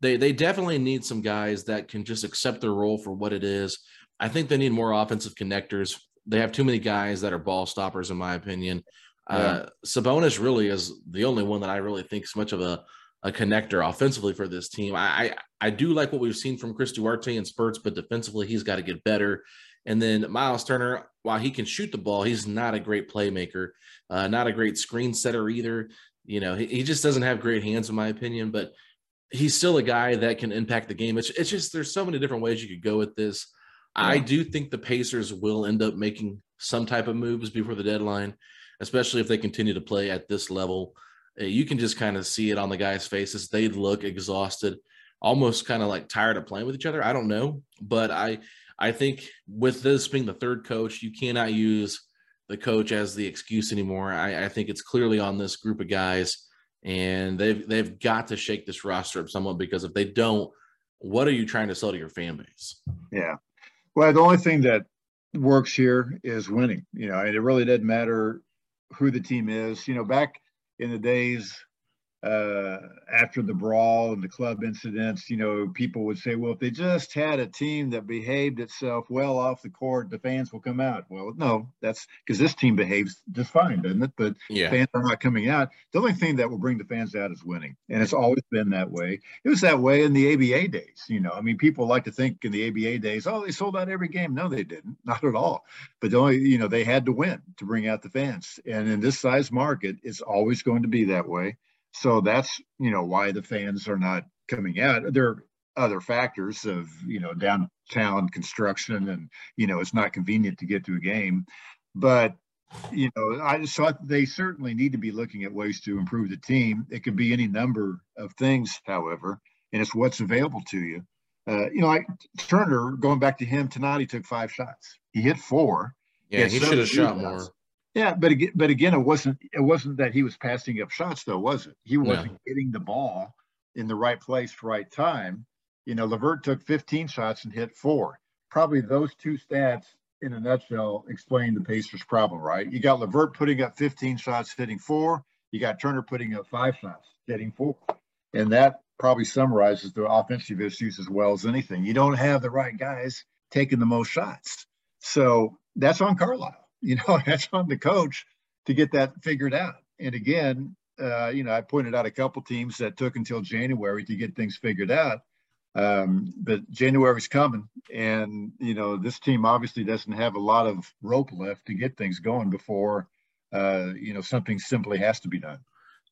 they they definitely need some guys that can just accept their role for what it is. I think they need more offensive connectors. They have too many guys that are ball stoppers, in my opinion. Yeah. Uh, Sabonis really is the only one that I really think is much of a a connector offensively for this team. I, I, I do like what we've seen from Chris Duarte in spurts, but defensively he's got to get better. And then Miles Turner, while he can shoot the ball, he's not a great playmaker, uh, not a great screen setter either. You know, he, he just doesn't have great hands, in my opinion. But he's still a guy that can impact the game. It's, it's just there's so many different ways you could go with this. Yeah. I do think the Pacers will end up making some type of moves before the deadline, especially if they continue to play at this level. Uh, you can just kind of see it on the guys' faces. They look exhausted, almost kind of like tired of playing with each other. I don't know, but I I think with this being the third coach, you cannot use the coach as the excuse anymore. I, I think it's clearly on this group of guys and they've they've got to shake this roster up somewhat because if they don't, what are you trying to sell to your fan base? Yeah. Well, the only thing that works here is winning. You know, and it really doesn't matter who the team is. You know, back in the days uh, after the brawl and the club incidents, you know, people would say, well, if they just had a team that behaved itself well off the court, the fans will come out. Well, no, that's because this team behaves just fine, doesn't it? But yeah. fans are not coming out. The only thing that will bring the fans out is winning. And it's always been that way. It was that way in the ABA days. You know, I mean, people like to think in the ABA days, oh, they sold out every game. No, they didn't. *laughs* Not at all. But the only, you know, they had to win to bring out the fans. And in this size market, it's always going to be that way. So that's you know why the fans are not coming out. There are other factors of you know downtown construction and you know it's not convenient to get to a game, but you know I just thought they certainly need to be looking at ways to improve the team. It could be any number of things, however, and it's what's available to you. Uh, you know, like Turner, going back to him tonight, he took five shots. He hit four. Yeah, he, he should have shot more. Yeah, but again, but again, it wasn't it wasn't that he was passing up shots, though, was it? He wasn't no. getting the ball in the right place, right time. You know, LeVert took 15 shots and hit four. Probably those two stats, in a nutshell, explain the Pacers' problem, right? You got LeVert putting up 15 shots, hitting four. You got Turner putting up five shots, hitting four, and that probably summarizes the offensive issues as well as anything. You don't have the right guys taking the most shots, so that's on Carlisle you know, *laughs* that's on the coach to get that figured out. And again, uh, you know, I pointed out a couple teams that took until January to get things figured out. Um, but January's coming, and you know, this team obviously doesn't have a lot of rope left to get things going before, uh, you know, something simply has to be done.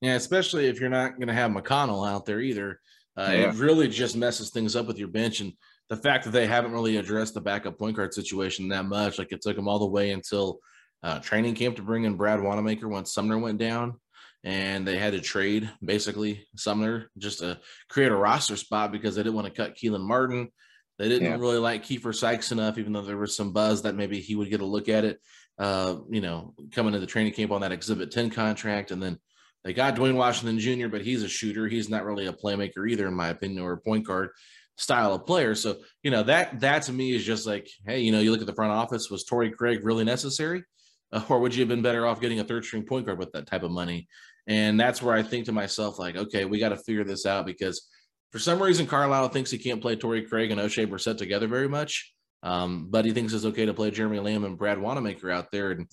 Yeah, especially if you're not going to have McConnell out there either. Uh, yeah. It really just messes things up with your bench. And the fact that they haven't really addressed the backup point guard situation that much, like it took them all the way until uh, training camp to bring in Brad Wanamaker once Sumner went down, and they had to trade basically Sumner just to create a roster spot because they didn't want to cut Kelan Martin. They didn't yeah. really like Keifer Sykes enough, even though there was some buzz that maybe he would get a look at it. Uh, you know, coming into the training camp on that Exhibit 10 contract, and then they got Duane Washington Jr., but he's a shooter. He's not really a playmaker either, in my opinion, or a point guard style of player. So, you know, that that to me is just like, hey, you know, you look at the front office, was Torrey Craig really necessary? Uh, or would you have been better off getting a third string point guard with that type of money? And that's where I think to myself, like, okay, we got to figure this out because for some reason Carlisle thinks he can't play Torrey Craig and Oshae Brissett together very much. Um, but he thinks it's okay to play Jeremy Lamb and Brad Wanamaker out there and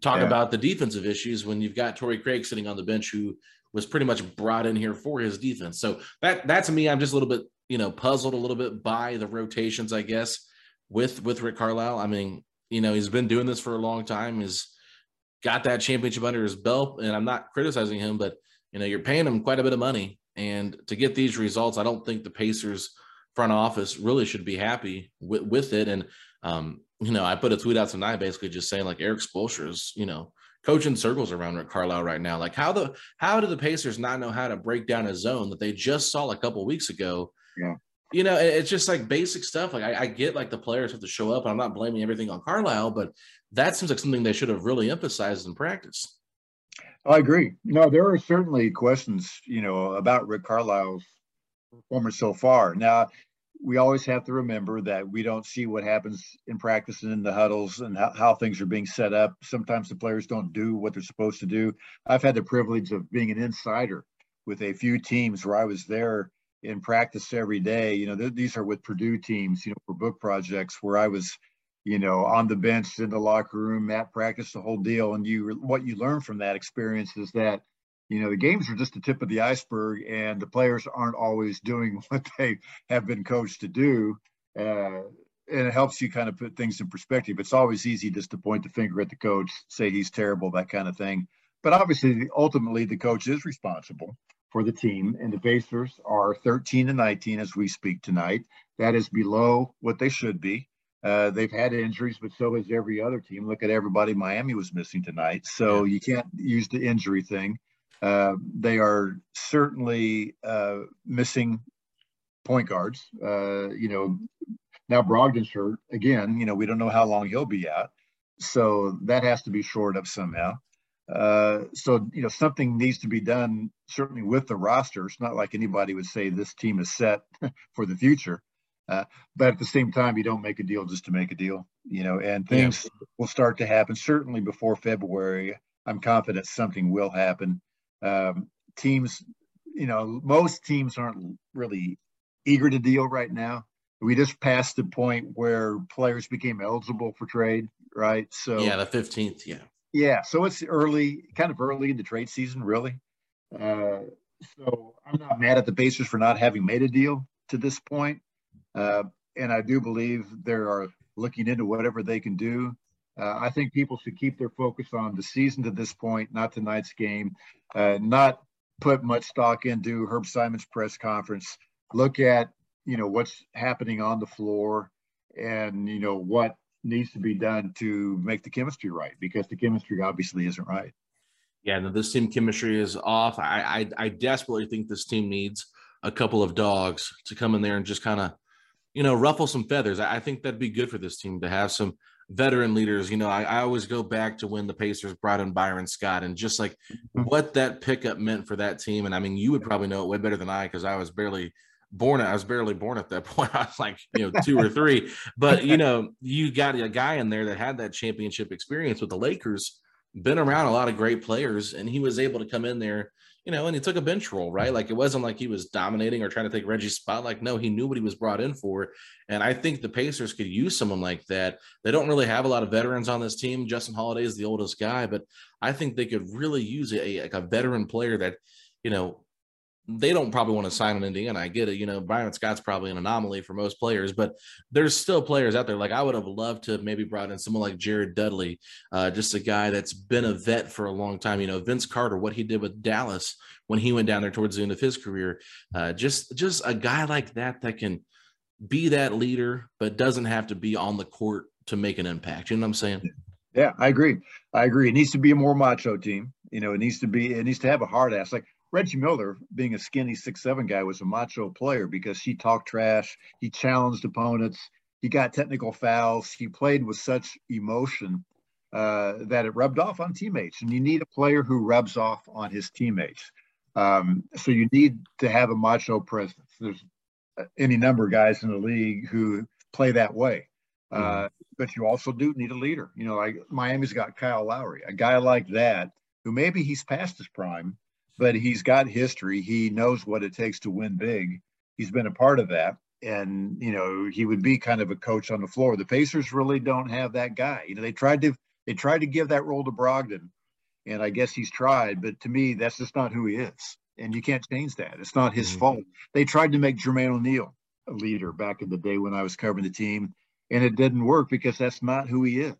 talk yeah. about the defensive issues when you've got Torrey Craig sitting on the bench who was pretty much brought in here for his defense. So that that to me, I'm just a little bit you know, puzzled a little bit by the rotations, I guess, with with Rick Carlisle. I mean, you know, he's been doing this for a long time. He's got that championship under his belt, and I'm not criticizing him, but you know, you're paying him quite a bit of money, and to get these results, I don't think the Pacers front office really should be happy with, with it. And um, you know, I put a tweet out tonight basically just saying like Erik Spoelstra is, you know, coaching circles around Rick Carlisle right now. Like how the how do the Pacers not know how to break down a zone that they just saw a couple weeks ago yeah. You know, it's just like basic stuff. Like I, I get like the players have to show up. I'm not blaming everything on Carlisle, but that seems like something they should have really emphasized in practice. I agree. No, there are certainly questions, you know, about Rick Carlisle's performance so far. Now, we always have to remember that we don't see what happens in practice and in the huddles and how, how, things are being set up. Sometimes the players don't do what they're supposed to do. I've had the privilege of being an insider with a few teams where I was there in practice every day. You know, th- these are with Purdue teams, you know, for book projects where I was, you know, on the bench in the locker room at practice, the whole deal. And you, what you learn from that experience is that You know, the games are just the tip of the iceberg, and the players aren't always doing *laughs* what they have been coached to do. Uh, and it helps you kind of put things in perspective. It's always easy just to point the finger at the coach, say he's terrible, that kind of thing. But obviously, ultimately, the coach is responsible for the team, and the Pacers are 13 and 19 as we speak tonight. That is below what they should be. Uh, they've had injuries, but so has every other team. Look at everybody Miami was missing tonight. So you can't use the injury thing. Uh, they are certainly uh, missing point guards. Uh, you know, now Brogdon's hurt again. You know, we don't know how long he'll be out, so that has to be shored up somehow. Uh, so you know, something needs to be done certainly with the roster. It's not like anybody would say this team is set *laughs* for the future. Uh, but at the same time, you don't make a deal just to make a deal, you know, and things yeah. will start to happen certainly before February. I'm confident something will happen. Um, teams, you know, most teams aren't really eager to deal right now we just passed the point where players became eligible for trade, right? So yeah, the fifteenth, yeah, yeah. So it's early, kind of early in the trade season, really. Uh, so I'm not mad at the Pacers for not having made a deal to this point, uh, and I do believe they are looking into whatever they can do. Uh, I think people should keep their focus on the season to this point, not tonight's game. Uh, not put much stock into Herb Simon's press conference. Look at you know what's happening on the floor and you know what needs to be done to make the chemistry right because the chemistry obviously isn't right. Yeah no this team chemistry is off. I i, I desperately think this team needs a couple of dogs to come in there and just kind of you know ruffle some feathers. I, I, think that'd be good for this team to have some veteran leaders. You know I, I always go back to when the pacers brought in byron scott and just like mm-hmm. what that pickup meant for that team. And i mean you would probably know it way better than i because i was barely born I was barely born at that *laughs* point. I was like, you know, *laughs* two or three. But you know, you got a guy in there that had that championship experience with the Lakers, been around a lot of great players, and he was able to come in there, you know, and he took a bench role, right? Like it wasn't like he was dominating or trying to take Reggie's spot. Like, no, he knew what he was brought in for. And I think the Pacers could use someone like that. They don't really have a lot of veterans on this team. Justin Holiday is the oldest guy, but I think they could really use a, like a veteran player that, you know, they don't probably want to sign in Indiana. I get it. You know, Byron Scott's probably an anomaly for most players, but there's still players out there. Like I would have loved to maybe brought in someone like Jared Dudley, uh, just a guy that's been a vet for a long time. You know, Vince Carter, what he did with Dallas when he went down there towards the end of his career. Uh, just just a guy like that that can be that leader, but doesn't have to be on the court to make an impact. You know what I'm saying? Yeah, I agree. I agree. It needs to be a more macho team. You know, it needs to be. It needs to have a hard ass. Like Reggie Miller, being a skinny six seven guy, was a macho player because he talked trash, he challenged opponents, he got technical fouls, he played with such emotion uh, that it rubbed off on teammates. And you need a player who rubs off on his teammates. Um, so you need to have a macho presence. There's uh, any number of guys in the league who play that way. Uh, mm-hmm. but you also do need a leader. You know, like Miami's got Kyle Lowry, a guy like that who maybe he's past his prime, but he's got history. He knows what it takes to win big. He's been a part of that. And, you know, he would be kind of a coach on the floor. The Pacers really don't have that guy. You know, they tried to they tried to give that role to Brogdon, and I guess he's tried, but to me, that's just not who he is. And you can't change that. It's not his mm-hmm. fault. They tried to make Jermaine O'Neal a leader back in the day when I was covering the team, and it didn't work because that's not who he is.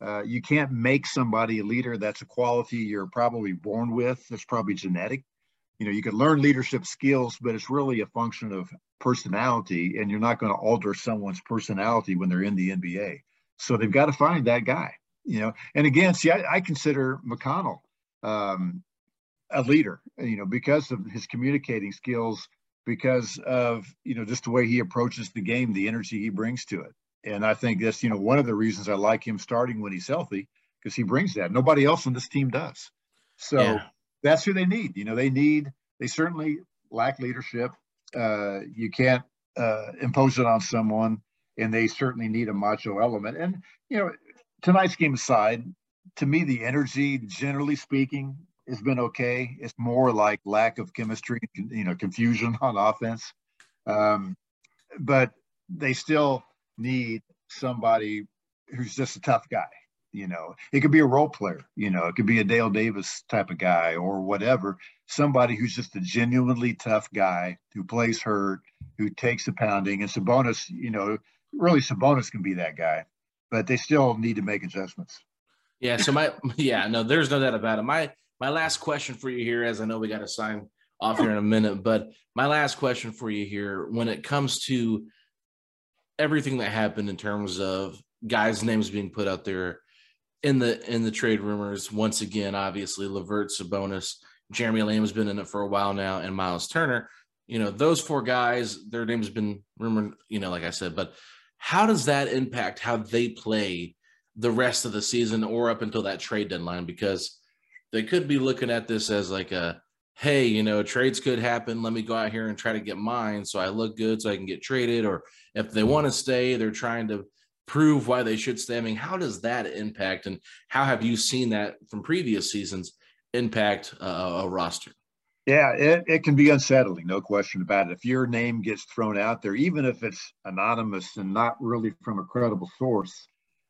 Uh, you can't make somebody a leader. That's a quality you're probably born with. That's probably genetic. You know, you can learn leadership skills, but it's really a function of personality, and you're not going to alter someone's personality when they're in the NBA. So they've got to find that guy. You know, and again, see, I, I consider McConnell um, a leader. You know, because of his communicating skills, because of you know just the way he approaches the game, the energy he brings to it. And I think that's, you know, one of the reasons I like him starting when he's healthy because he brings that. Nobody else on this team does. So yeah. that's who they need. You know, they need, they certainly lack leadership. Uh, you can't uh, impose it on someone, and they certainly need a macho element. And, you know, tonight's game aside, to me, the energy, generally speaking, has been okay. It's more like lack of chemistry, you know, confusion on offense. Um, but they still need somebody who's just a tough guy, You know, it could be a role player. You know, it could be a Dale Davis type of guy or whatever. Somebody who's just a genuinely tough guy who plays hurt, who takes a pounding. And Sabonis, you know, really Sabonis can be that guy, but they still need to make adjustments. Yeah. So my yeah no, there's no doubt about it. My my last question for you here, as I know we got to sign off here in a minute, but my last question for you here, when it comes to everything that happened in terms of guys' names being put out there in the in the trade rumors. Once again, obviously, LeVert, Sabonis, Jeremy Lamb's been in it for a while now, and Miles Turner. You know, those four guys, their names been rumored. You know, like I said, but how does that impact how they play the rest of the season or up until that trade deadline? Because they could be looking at this as like a hey, you know, trades could happen. Let me go out here and try to get mine so I look good so I can get traded. Or if they want to stay, they're trying to prove why they should stay. I mean, how does that impact and how have you seen that from previous seasons impact uh, a roster? Yeah, it, it can be unsettling, no question about it. If your name gets thrown out there, even if it's anonymous and not really from a credible source,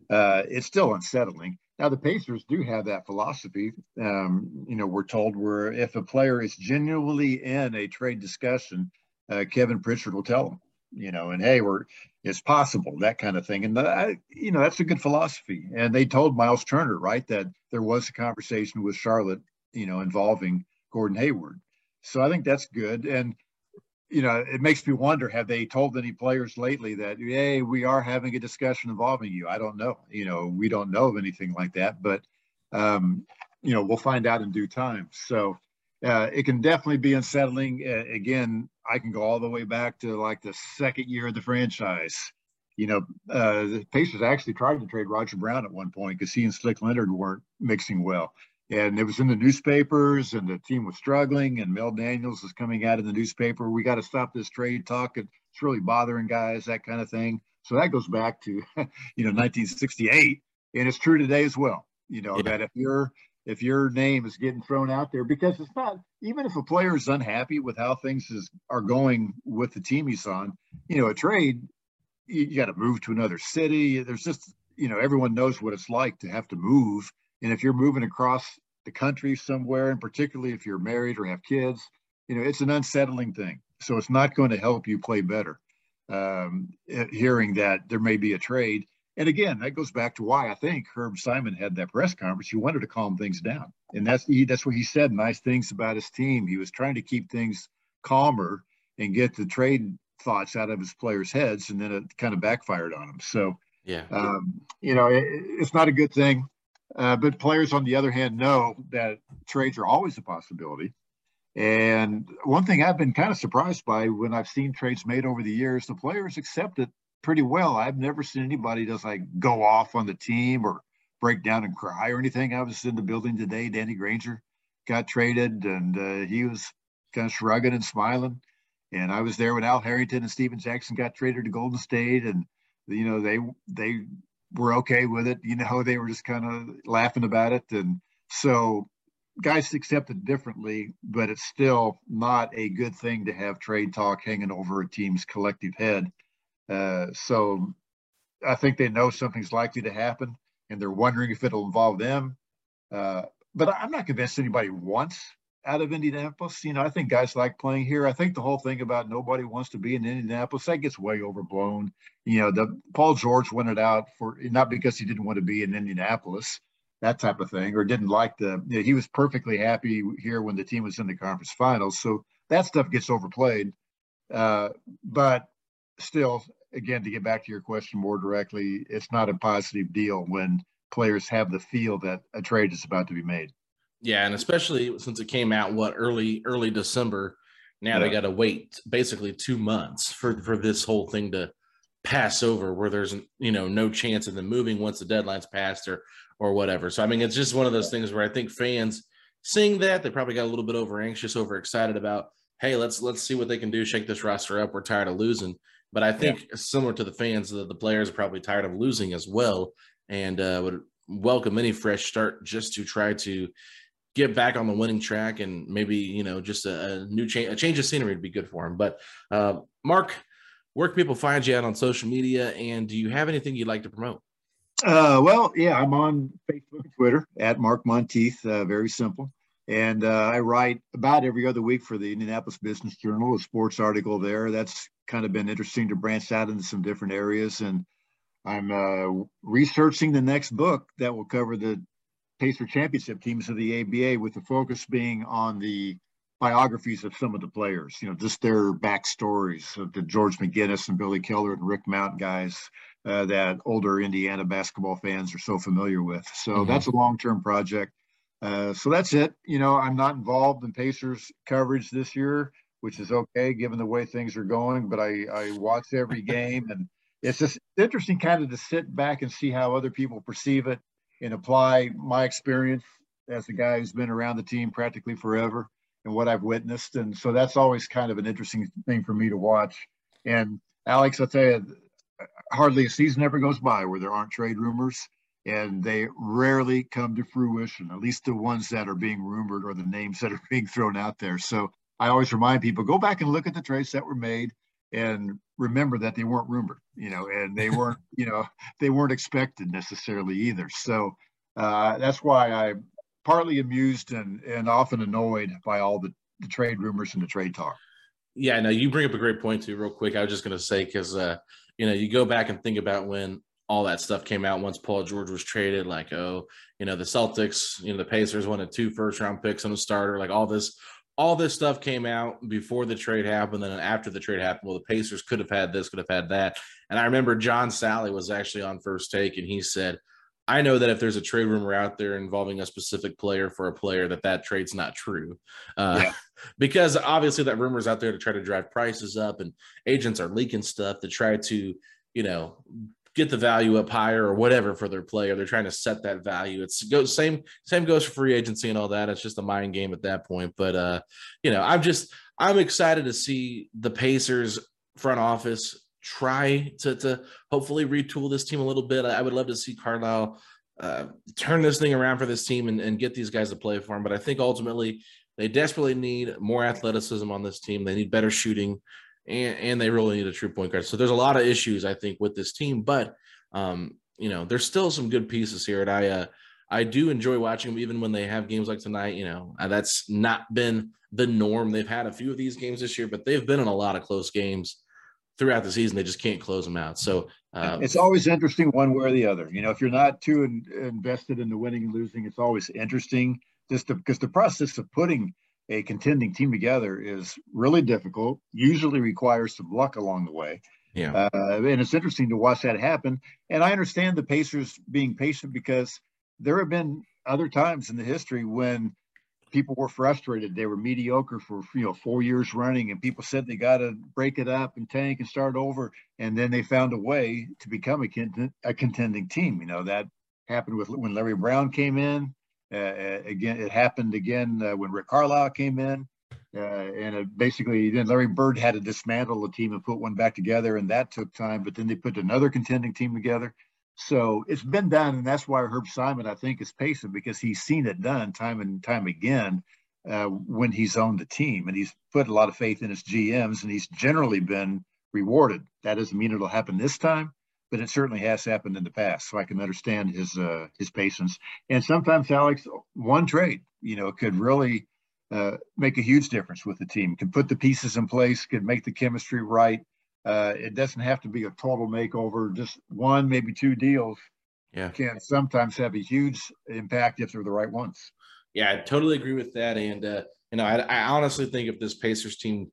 uh, it's still unsettling. Now the Pacers do have that philosophy. Um, you know, we're told where if a player is genuinely in a trade discussion, uh, Kevin Pritchard will tell them, you know, and hey, we're it's possible that kind of thing. And I, you know, that's a good philosophy. And they told Miles Turner, right, that there was a conversation with Charlotte, you know, involving Gordon Hayward. So I think that's good. And you know, it makes me wonder: Have they told any players lately that, hey, we are having a discussion involving you? I don't know. You know, we don't know of anything like that, but um, you know, we'll find out in due time. So uh, it can definitely be unsettling. Uh, again, I can go all the way back to like the second year of the franchise. You know, uh, the Pacers actually tried to trade Roger Brown at one point because he and Slick Leonard weren't mixing well and it was in the newspapers and the team was struggling and mel daniels was coming out in the newspaper. We got to stop this trade talk. It's really bothering guys that kind of thing. So that goes back to *laughs* you know 1968 and it's true today as well you know yeah. that if your if your name is getting thrown out there because it's not even if a player is unhappy with how things is, are going with the team he's on you know a trade you, you got to move to another city. There's just you know everyone knows what it's like to have to move and if you're moving across the country somewhere, and particularly if you're married or have kids, you know, it's an unsettling thing. So it's not going to help you play better. Um, hearing that there may be a trade. And again, that goes back to why I think Herb Simon had that press conference. He wanted to calm things down. And that's he, that's what he said nice things about his team. He was trying to keep things calmer and get the trade thoughts out of his players' heads, and then it kind of backfired on him. So, yeah, um, you know, it, it's not a good thing. Uh, but players, on the other hand, know that trades are always a possibility. And one thing I've been kind of surprised by when I've seen trades made over the years, the players accept it pretty well. I've never seen anybody just like go off on the team or break down and cry or anything. I was in the building today. Danny Granger got traded, and uh, he was kind of shrugging and smiling. And I was there when Al Harrington and Stephen Jackson got traded to Golden State, and you know they they were okay with it. You know, they were just kind of laughing about it. And so guys accept it differently, but it's still not a good thing to have trade talk hanging over a team's collective head. Uh, so I think they know something's likely to happen and they're wondering if it'll involve them. Uh, but I'm not convinced anybody wants out of Indianapolis. You know, I think guys like playing here. I think the whole thing about nobody wants to be in Indianapolis that gets way overblown. You know, the Paul George went it out for not because he didn't want to be in Indianapolis, that type of thing, or didn't like the. You know, he was perfectly happy here when the team was in the conference finals. So that stuff gets overplayed. Uh, but still, again, to get back to your question more directly, it's not a positive deal when players have the feel that a trade is about to be made. Yeah, and especially since it came out what early early December, now yeah. they got to wait basically two months for for this whole thing to pass over, where there's you know no chance of them moving once the deadline's passed or or whatever. So I mean, it's just one of those things where I think fans seeing that they probably got a little bit over anxious, over excited about, hey, let's let's see what they can do, shake this roster up. We're tired of losing. But I think yeah. similar to the fans, the, the players are probably tired of losing as well, and uh, would welcome any fresh start just to try to get back on the winning track and maybe you know just a, a new change a change of scenery would be good for him but uh, mark where can people find you out on social media and do you have anything you'd like to promote Uh, well, yeah, I'm on Facebook and Twitter at Mark Montieth. Uh, very simple. And uh, I write about every other week for the Indianapolis Business Journal, a sports article there. That's kind of been interesting to branch out into some different areas. And I'm uh, researching the next book that will cover the Pacer championship teams of the ABA, with the focus being on the biographies of some of the players, you know, just their backstories of the George McGinnis and Billy Keller and Rick Mount guys uh, that older Indiana basketball fans are so familiar with. So mm-hmm. that's a long term project. Uh, so that's it. You know, I'm not involved in Pacers coverage this year, which is okay given the way things are going, but I, I watch every *laughs* game and it's just interesting kind of to sit back and see how other people perceive it and apply my experience as a guy who's been around the team practically forever and what I've witnessed. And so that's always kind of an interesting thing for me to watch. And Alex, I'll tell you, hardly a season ever goes by where there aren't trade rumors and they rarely come to fruition, at least the ones that are being rumored or the names that are *laughs* being thrown out there. So I always remind people go back and look at the trades that were made and remember that they weren't rumored, you know, and they weren't, *laughs* you know, they weren't expected necessarily either. So uh, that's why I'm partly amused and, and often annoyed by all the, the trade rumors and the trade talk. Yeah, no, you bring up a great point too, real quick. I was just going to say, because, uh, you know, you go back and think about when all that stuff came out once Paul George was traded, like, oh, you know, the Celtics, you know, the Pacers wanted two first round picks on a starter, like all this, all this stuff came out before the trade happened. Then after the trade happened, well, the Pacers could have had this, could have had that. And I remember John Salley was actually on first take and he said, I know that if there's a trade rumor out there involving a specific player for a player, that that trade's not true, uh, yeah. *laughs* because obviously that rumor's out there to try to drive prices up, and agents are leaking stuff to try to, you know, get the value up higher or whatever for their player. They're trying to set that value. It's goes same same goes for free agency and all that. It's just a mind game at that point. But uh, you know, I'm just I'm excited to see the Pacers front office try to to hopefully retool this team a little bit. I would love to see Carlisle uh, turn this thing around for this team and, and get these guys to play for him. But I think ultimately they desperately need more athleticism on this team. They need better shooting and, and they really need a true point guard. So there's a lot of issues I think with this team, but um, you know, there's still some good pieces here, and I uh, I do enjoy watching them even when they have games like tonight. You know, uh, that's not been the norm. They've had a few of these games this year, but they've been in a lot of close games throughout the season. They just can't close them out. So um, it's always interesting one way or the other. You know, if you're not too in, invested in the winning and losing, it's always interesting just because the process of putting a contending team together is really difficult, usually requires some luck along the way. Yeah. Uh, and it's interesting to watch that happen. And I understand the Pacers being patient because there have been other times in the history when people were frustrated. They were mediocre for you know four years running, and people said they got to break it up and tank and start over. And then they found a way to become a, cont- a contending team. You know that happened with when Larry Brown came in. Uh, uh, again, it happened again uh, when Rick Carlisle came in. Uh, and basically, then Larry Bird had to dismantle the team and put one back together, and that took time. But then they put another contending team together. So it's been done, and that's why Herb Simon, I think, is patient because he's seen it done time and time again uh, when he's owned the team, and he's put a lot of faith in his GMs, and he's generally been rewarded. That doesn't mean it'll happen this time, but it certainly has happened in the past. So I can understand his uh, his patience. And sometimes, Alex, one trade, you know, could really uh, make a huge difference with the team. Can put the pieces in place, could make the chemistry right. Uh, it doesn't have to be a total makeover. Just one, maybe two deals. Yeah, can sometimes have a huge impact if they're the right ones. Yeah, I totally agree with that. And uh, you know, I, I honestly think if this Pacers team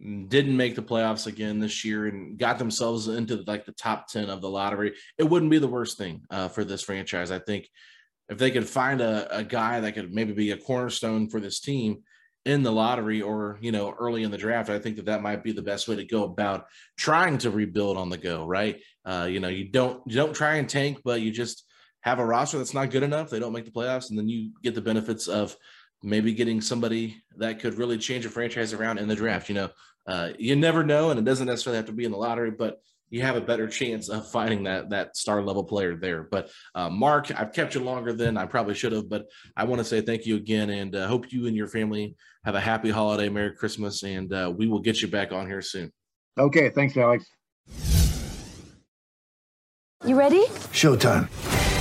didn't make the playoffs again this year and got themselves into like the top 10 of the lottery, it wouldn't be the worst thing uh, for this franchise. I think if they could find a, a guy that could maybe be a cornerstone for this team in the lottery or, you know, early in the draft, I think that that might be the best way to go about trying to rebuild on the go, right? Uh, you know, you don't, you don't try and tank, but you just have a roster that's not good enough. They don't make the playoffs and then you get the benefits of maybe getting somebody that could really change a franchise around in the draft. You know, uh, you never know, and it doesn't necessarily have to be in the lottery, but you have a better chance of finding that that star level player there. But uh, Mark, I've kept you longer than I probably should have, but I want to say thank you again, and uh, hope you and your family have a happy holiday, Merry Christmas, and uh, we will get you back on here soon. Okay, thanks, Alex. You ready? Showtime.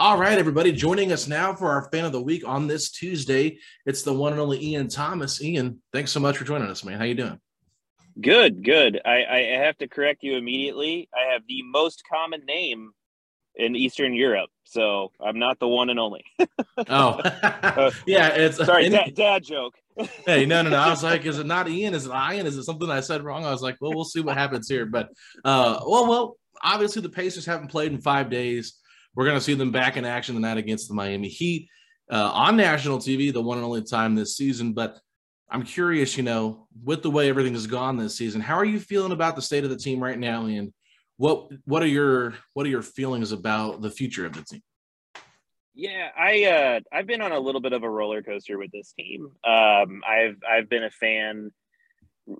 All right, everybody, joining us now for our fan of the week on this Tuesday. It's the one and only Ian Thomas. Ian, thanks so much for joining us, man. How you doing? Good, good. I, I have to correct you immediately. I have the most common name in Eastern Europe, so I'm not the one and only. *laughs* oh, *laughs* yeah. It's sorry, any, dad, dad joke. *laughs* hey, no, no, no. I was like, is it not Ian? Is it Ian? Is it something I said wrong? I was like, well, we'll see what happens here. But, uh, well, well, obviously the Pacers haven't played in five days. We're going to see them back in action tonight against the Miami Heat uh, on national TV, the one and only time this season. But I'm curious, you know, with the way everything has gone this season, how are you feeling about the state of the team right now, and what what are your what are your feelings about the future of the team? Yeah, I uh, I've been on a little bit of a roller coaster with this team. Um, I've I've been a fan.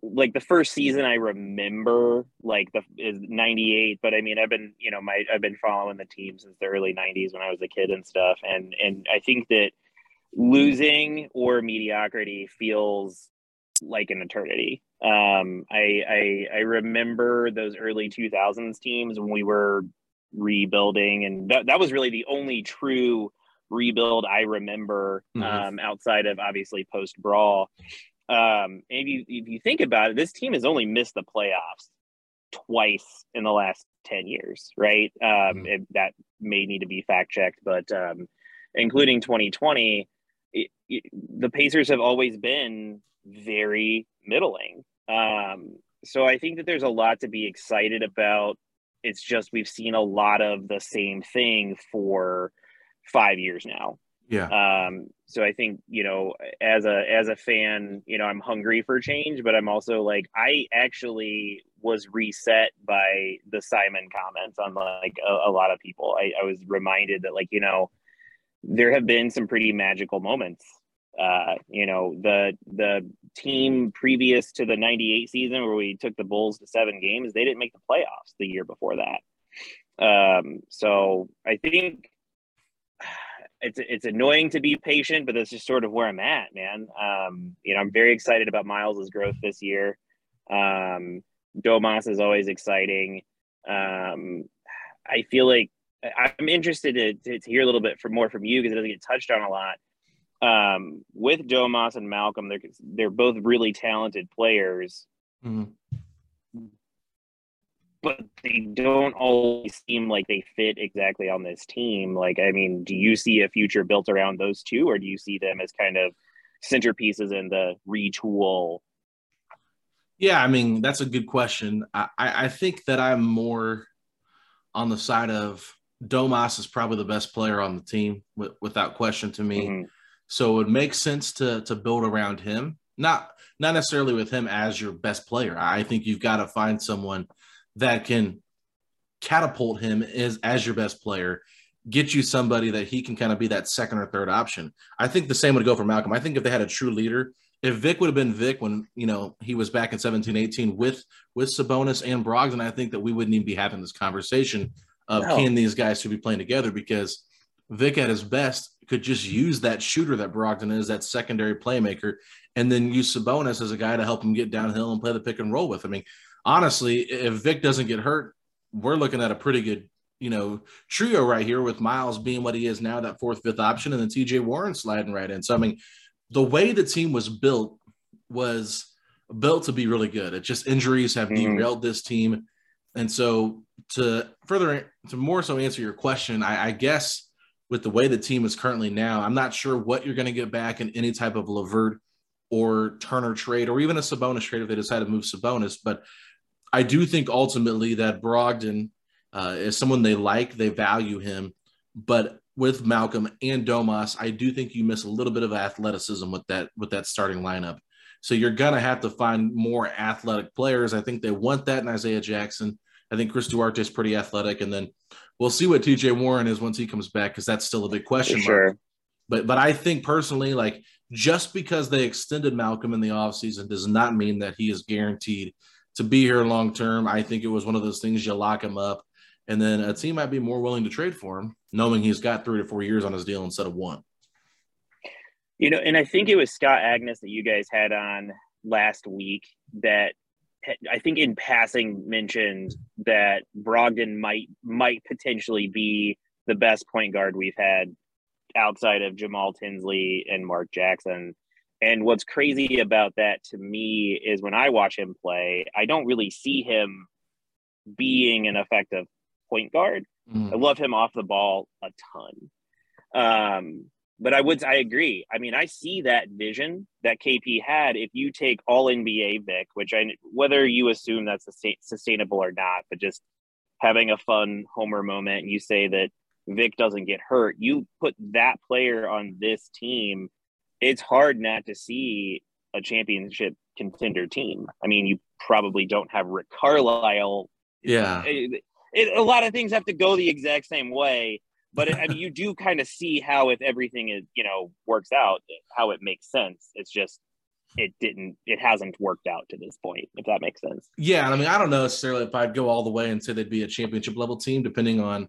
Like the first season, I remember like the is '98, but I mean, I've been you know my I've been following the team since the early '90s when I was a kid and stuff, and and I think that losing or mediocrity feels like an eternity. Um, I, I I remember those early 2000s teams when we were rebuilding, and that, that was really the only true rebuild I remember Mhm. um, outside of obviously post brawl. Um, if you if you think about it, this team has only missed the playoffs twice in the last 10 years, right? Um, it, that may need to be fact checked, but um, including 2020, it, it, the Pacers have always been very middling. Um, so I think that there's a lot to be excited about. It's just we've seen a lot of the same thing for five years now. Yeah. Um, so I think you know, as a as a fan, you know, I'm hungry for change, but I'm also like, I actually was reset by the Simon comments on like a, a lot of people. I, I was reminded that like you know, there have been some pretty magical moments. Uh, you know, the the team previous to the '98 season where we took the Bulls to seven games, they didn't make the playoffs the year before that. Um, so I think it's it's annoying to be patient, but that's just sort of where I'm at, man. Um, you know, I'm very excited about Miles's growth this year. Um, Domas is always exciting. Um, I feel like I'm interested to, to, to hear a little bit from more from you because it doesn't get touched on a lot. Um, with Domas and Malcolm, they're they're both really talented players, Mhm. But they don't always seem like they fit exactly on this team. Like, I mean, do you see a future built around those two, or do you see them as kind of centerpieces in the retool? Yeah, I mean that's a good question. I, I think that I'm more on the side of Domas is probably the best player on the team, w- without question to me. Mhm. So it makes sense to to build around him, not not necessarily with him as your best player. I think you've got to find someone that can catapult him as as your best player, get you somebody that he can kind of be that second or third option. I think the same would go for Malcolm. I think if they had a true leader, if Vic would have been Vic when you know he was back in 17, 18 with with Sabonis and Brogdon, I think that we wouldn't even be having this conversation of No. can these guys should be playing together because Vic at his best could just use that shooter that Brogdon is, that secondary playmaker, and then use Sabonis as a guy to help him get downhill and play the pick and roll with. I mean, honestly, if Vic doesn't get hurt, we're looking at a pretty good, you know, trio right here with Miles being what he is now, that fourth, fifth option, and then TJ Warren sliding right in. So I mean, the way the team was built was built to be really good. It just injuries have Mhm. derailed this team. And so to further to more so answer your question, I, I guess with the way the team is currently now, I'm not sure what you're going to get back in any type of LeVert or Turner trade or even a Sabonis trade if they decide to move Sabonis. But I do think ultimately that Brogdon uh, is someone they like, they value him. But with Malcolm and Domas, I do think you miss a little bit of athleticism with that with that starting lineup. So you're gonna have to find more athletic players. I think they want that in Isaiah Jackson. I think Chris Duarte is pretty athletic, and then we'll see what TJ Warren is once he comes back because that's still a big question mark. Sure. But but I think personally, like just because they extended Malcolm in the offseason does not mean that he is guaranteed to be here long term. I think it was one of those things you lock him up, and then a team might be more willing to trade for him, knowing he's got three to four years on his deal instead of one. You know, and I think it was Scott Agness that you guys had on last week that I think in passing mentioned that Brogdon might might potentially be the best point guard we've had outside of Jamal Tinsley and Mark Jackson. And what's crazy about that to me is when I watch him play, I don't really see him being an effective point guard. Mm. I love him off the ball a ton. Um, but I would I agree. I mean, I see that vision that KP had. If you take all NBA Vic, which I whether you assume that's sustainable or not, but just having a fun Homer moment, and you say that Vic doesn't get hurt, you put that player on this team. It's hard not to see a championship contender team. I mean, you probably don't have Rick Carlisle. Yeah, it, it, a lot of things have to go the exact same way but it, I mean, you do kind of see how if everything is you know works out, how it makes sense. It's just it didn't, it hasn't worked out to this point. If that makes sense. Yeah, I mean, I don't know necessarily if I'd go all the way and say they'd be a championship level team, depending on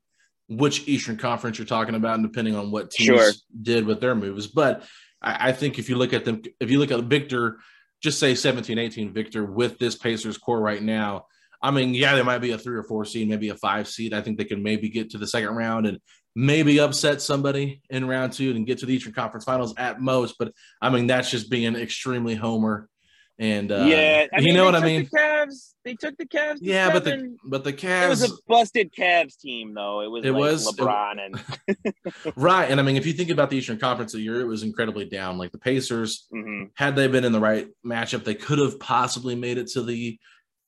which Eastern Conference you're talking about, and depending on what teams sure. did with their moves. But I, I think if you look at them, if you look at Victor, just say 17, 18, Victor with this Pacers core right now. I mean, yeah, there might be a three or four seed, maybe a five seed. I think they can maybe get to the second round and maybe upset somebody in round two and get to the Eastern Conference Finals at most. But I mean, that's just being extremely homer. And uh, yeah, I mean, you know what I mean. The Cavs, they took the Cavs. Yeah, but the but the Cavs. It was a busted Cavs team, though. It was. It like was LeBron it, and *laughs* right. And I mean, if you think about the Eastern Conference the year, it was incredibly down. Like the Pacers, mm-hmm. had they been in the right matchup, they could have possibly made it to the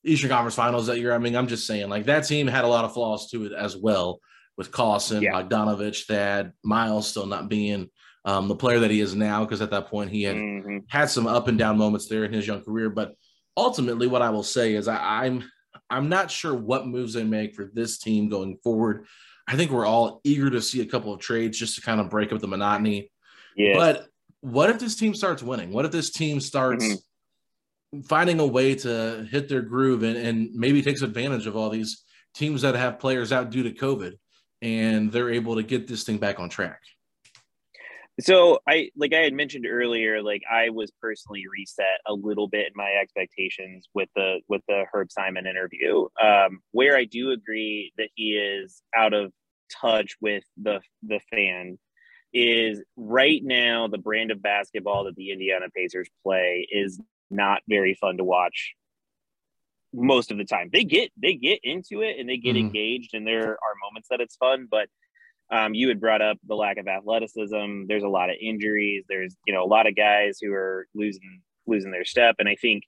Eastern Conference Finals that year. I mean, I'm just saying, like that team had a lot of flaws to it as well with Collison, yeah. Bogdanovich, Thad, Miles still not being um, the player that he is now, because at that point he had mm-hmm. had some up and down moments there in his young career. But ultimately, what I will say is I, I'm I'm not sure what moves they make for this team going forward. I think we're all eager to see a couple of trades just to kind of break up the monotony. Yeah. But what if this team starts winning? What if this team starts mm-hmm. finding a way to hit their groove and, and maybe takes advantage of all these teams that have players out due to COVID? and they're able to get this thing back on track. So I like I had mentioned earlier, like I was personally reset a little bit in my expectations with the with the Herb Simon interview. Um, where I do agree that he is out of touch with the the fan is right now the brand of basketball that the Indiana Pacers play is not very fun to watch most of the time. They get they get into it and they get mm-hmm. engaged, and there are moments that it's fun. But um, you had brought up the lack of athleticism. There's a lot of injuries. There's you know a lot of guys who are losing losing their step, and I think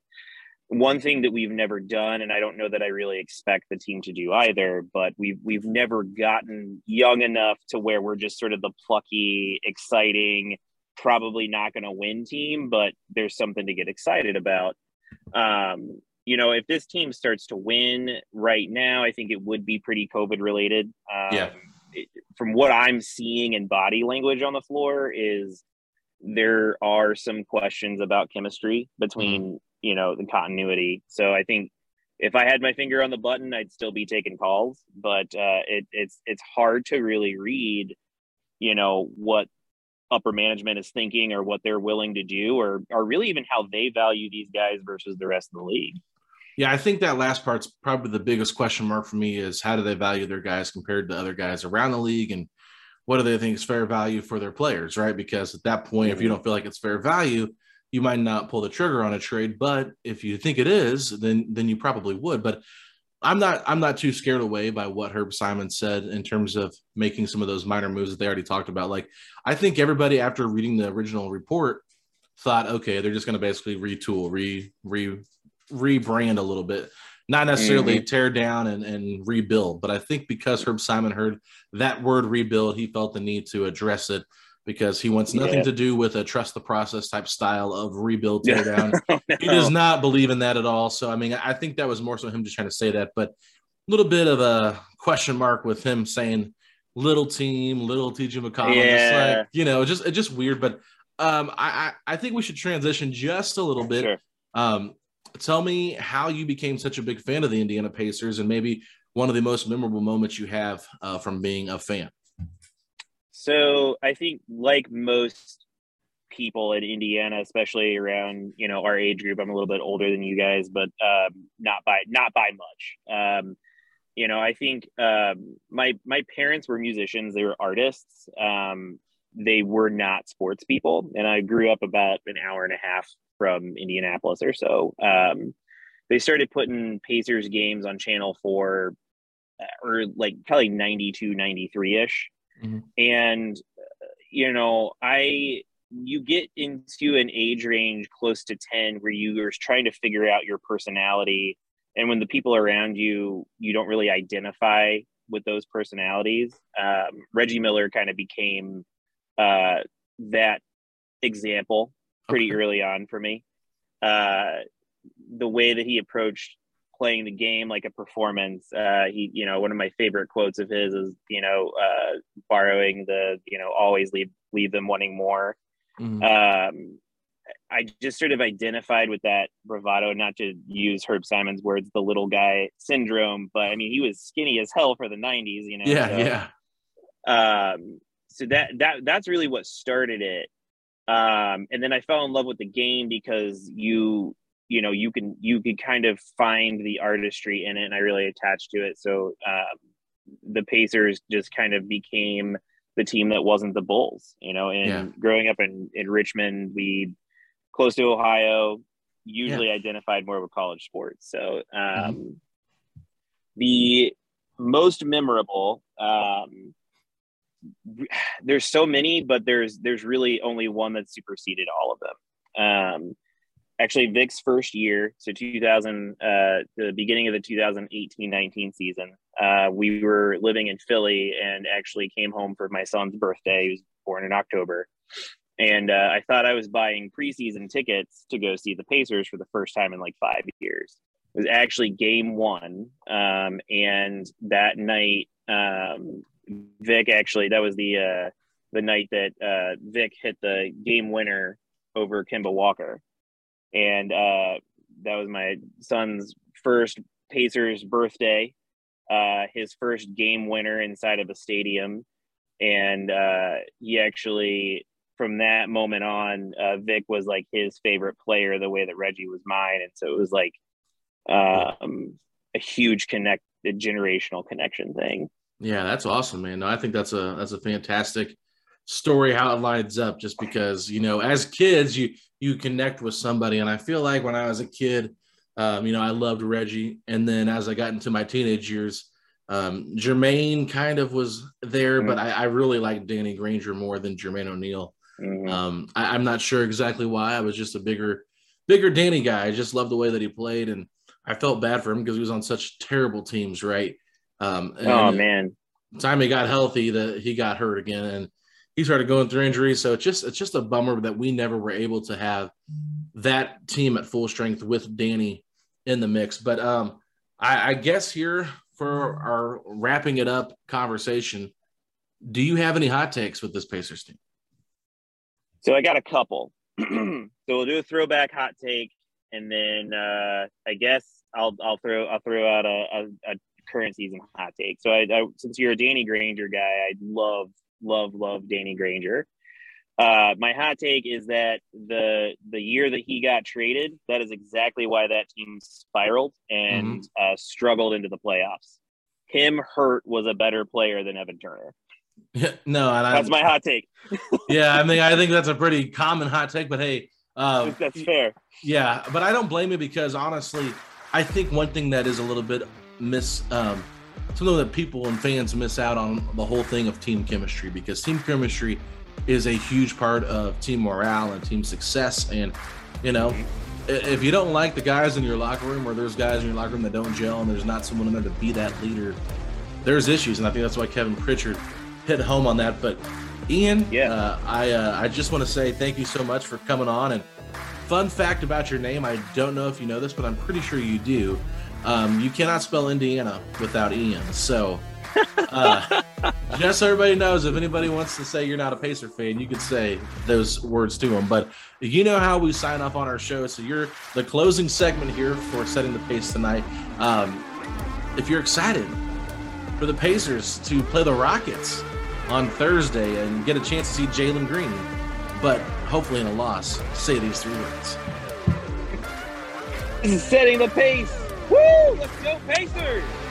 one thing that we've never done, and I don't know that I really expect the team to do either, but we've we've never gotten young enough to where we're just sort of the plucky, exciting, probably not going to win team, but there's something to get excited about. Um, you know, if this team starts to win right now, I think it would be pretty COVID related. Um, yeah. From what I'm seeing in body language on the floor, is there are some questions about chemistry between mm-hmm. you know the continuity. So I think if I had my finger on the button, I'd still be taking calls, but uh, it, it's it's hard to really read, you know, what upper management is thinking or what they're willing to do, or or really even how they value these guys versus the rest of the league. Yeah, I think that last part's probably the biggest question mark for me is how do they value their guys compared to other guys around the league and what do they think is fair value for their players, right? Because at that point, if you don't feel like it's fair value, you might not pull the trigger on a trade. But if you think it is, then then you probably would. But I'm not I'm not too scared away by what Herb Simon said in terms of making some of those minor moves that they already talked about. Like I think everybody after reading the original report thought, okay, they're just going to basically retool, re re rebrand a little bit, not necessarily mm-hmm. tear down and, and rebuild. But I think because Herb Simon heard that word rebuild, he felt the need to address it because he wants nothing yeah. to do with a trust the process type style of rebuild tear down. *laughs* oh, no. He does not believe in that at all. So I mean, I think that was more so him just trying to say that, but a little bit of a question mark with him saying little team, little TJ McConnell. Yeah. Just like, you know, just it's just weird. But um, I, I I think we should transition just a little bit. Sure. Um, tell me how you became such a big fan of the Indiana Pacers, and maybe one of the most memorable moments you have uh, from being a fan. So I think, like most people in Indiana, especially around you know our age group, I'm a little bit older than you guys, but um, not by not by much. Um, you know, I think um, my my parents were musicians; they were artists. Um, they were not sports people, and I grew up about an hour and a half from Indianapolis or so. Um, they started putting Pacers games on Channel Four, uh, or like probably 92, 93 ish and uh, you know i you get into an age range close to 10 where you are trying to figure out your personality. And when the people around you you don't really identify with those personalities um, reggie miller kind of became uh, that example pretty Okay. early on for me uh, the way that he approached playing the game like a performance. Uh, he, you know, one of my favorite quotes of his is, you know, uh, borrowing the, you know, always leave leave them wanting more. Mhm. Um, I just sort of identified with that bravado, not to use Herb Simon's words, the little guy syndrome, but I mean, he was skinny as hell for the '90s, you know. yeah, so- yeah, um so that that that's really what started it um and then i fell in love with the game because you you know you can you can kind of find the artistry in it and i really attached to it. So um the pacers just kind of became the team that wasn't the bulls you know and Yeah. growing up in in richmond we close to ohio usually identified more of a college sport so um the most memorable um *sighs* there's so many, but there's there's really only one that superseded all of them. Um, actually, Vic's first year, so 2000, uh, the beginning of the 2018-19 season, uh, we were living in Philly and actually came home for my son's birthday. He was born in October, and uh, I thought I was buying preseason tickets to go see the Pacers for the first time in like five years. It was actually game one, um, and that night. Um, Vic actually that was the uh the night that uh Vic hit the game winner over Kemba Walker. And uh that was my son's first Pacers birthday, uh his first game winner inside of a stadium. And uh he actually from that moment on, uh Vic was like his favorite player the way that Reggie was mine. And so it was like um a huge connect a generational connection thing. Yeah. That's awesome, man. No, I think that's a that's a fantastic story how it lines up. Just because you know, as kids, you you connect with somebody, and I feel like when I was a kid, um, you know, I loved Reggie, and then as I got into my teenage years, um, Jermaine kind of was there, but I, I really liked Danny Granger more than Jermaine O'Neal. Mhm. Um, I, I'm not sure exactly why. I was just a bigger, bigger Danny guy. I just loved the way that he played, and I felt bad for him because he was on such terrible teams, right? Um, oh man. the time he got healthy, that he got hurt again, and he started going through injuries. So it's just it's just a bummer that we never were able to have that team at full strength with Danny in the mix. But um, I, I guess here for our wrapping it up conversation, do you have any hot takes with this Pacers team? So I got a couple. *clears throat* so we'll do a throwback hot take, and then uh, I guess I'll I'll throw I'll throw out a, a, a current season hot take. So I, I since you're a Danny Granger guy, I love love love Danny Granger. Uh, my hot take is that the the year that he got traded, that is exactly why that team spiraled and uh, struggled into the playoffs. Him hurt was a better player than Evan Turner. no, and I, That's my hot take. *laughs* yeah, I mean, I think that's a pretty common hot take, but hey, uh, That's fair. yeah, but I don't blame you because honestly, I think one thing that is a little bit miss, um, something that people and fans miss out on the whole thing of team chemistry because team chemistry is a huge part of team morale and team success. And you know, if you don't like the guys in your locker room, or there's guys in your locker room that don't gel, and there's not someone in there to be that leader, there's issues. And I think that's why Kevin Pritchard hit home on that. But Ian, Yeah. uh, I uh, I just want to say thank you so much for coming on. And fun fact about your name, I don't know if you know this, but I'm pretty sure you do. Um, you cannot spell Indiana without Ian. So Uh, *laughs* just so everybody knows, if anybody wants to say you're not a Pacer fan, you could say those words to them. But you know how we sign off on our show. So you're the closing segment here for setting the pace tonight. Um, if you're excited for the Pacers to play the Rockets on Thursday and get a chance to see Jalen Green, but hopefully in a loss, say these three words. Setting the pace. Woo! Let's go Pacers!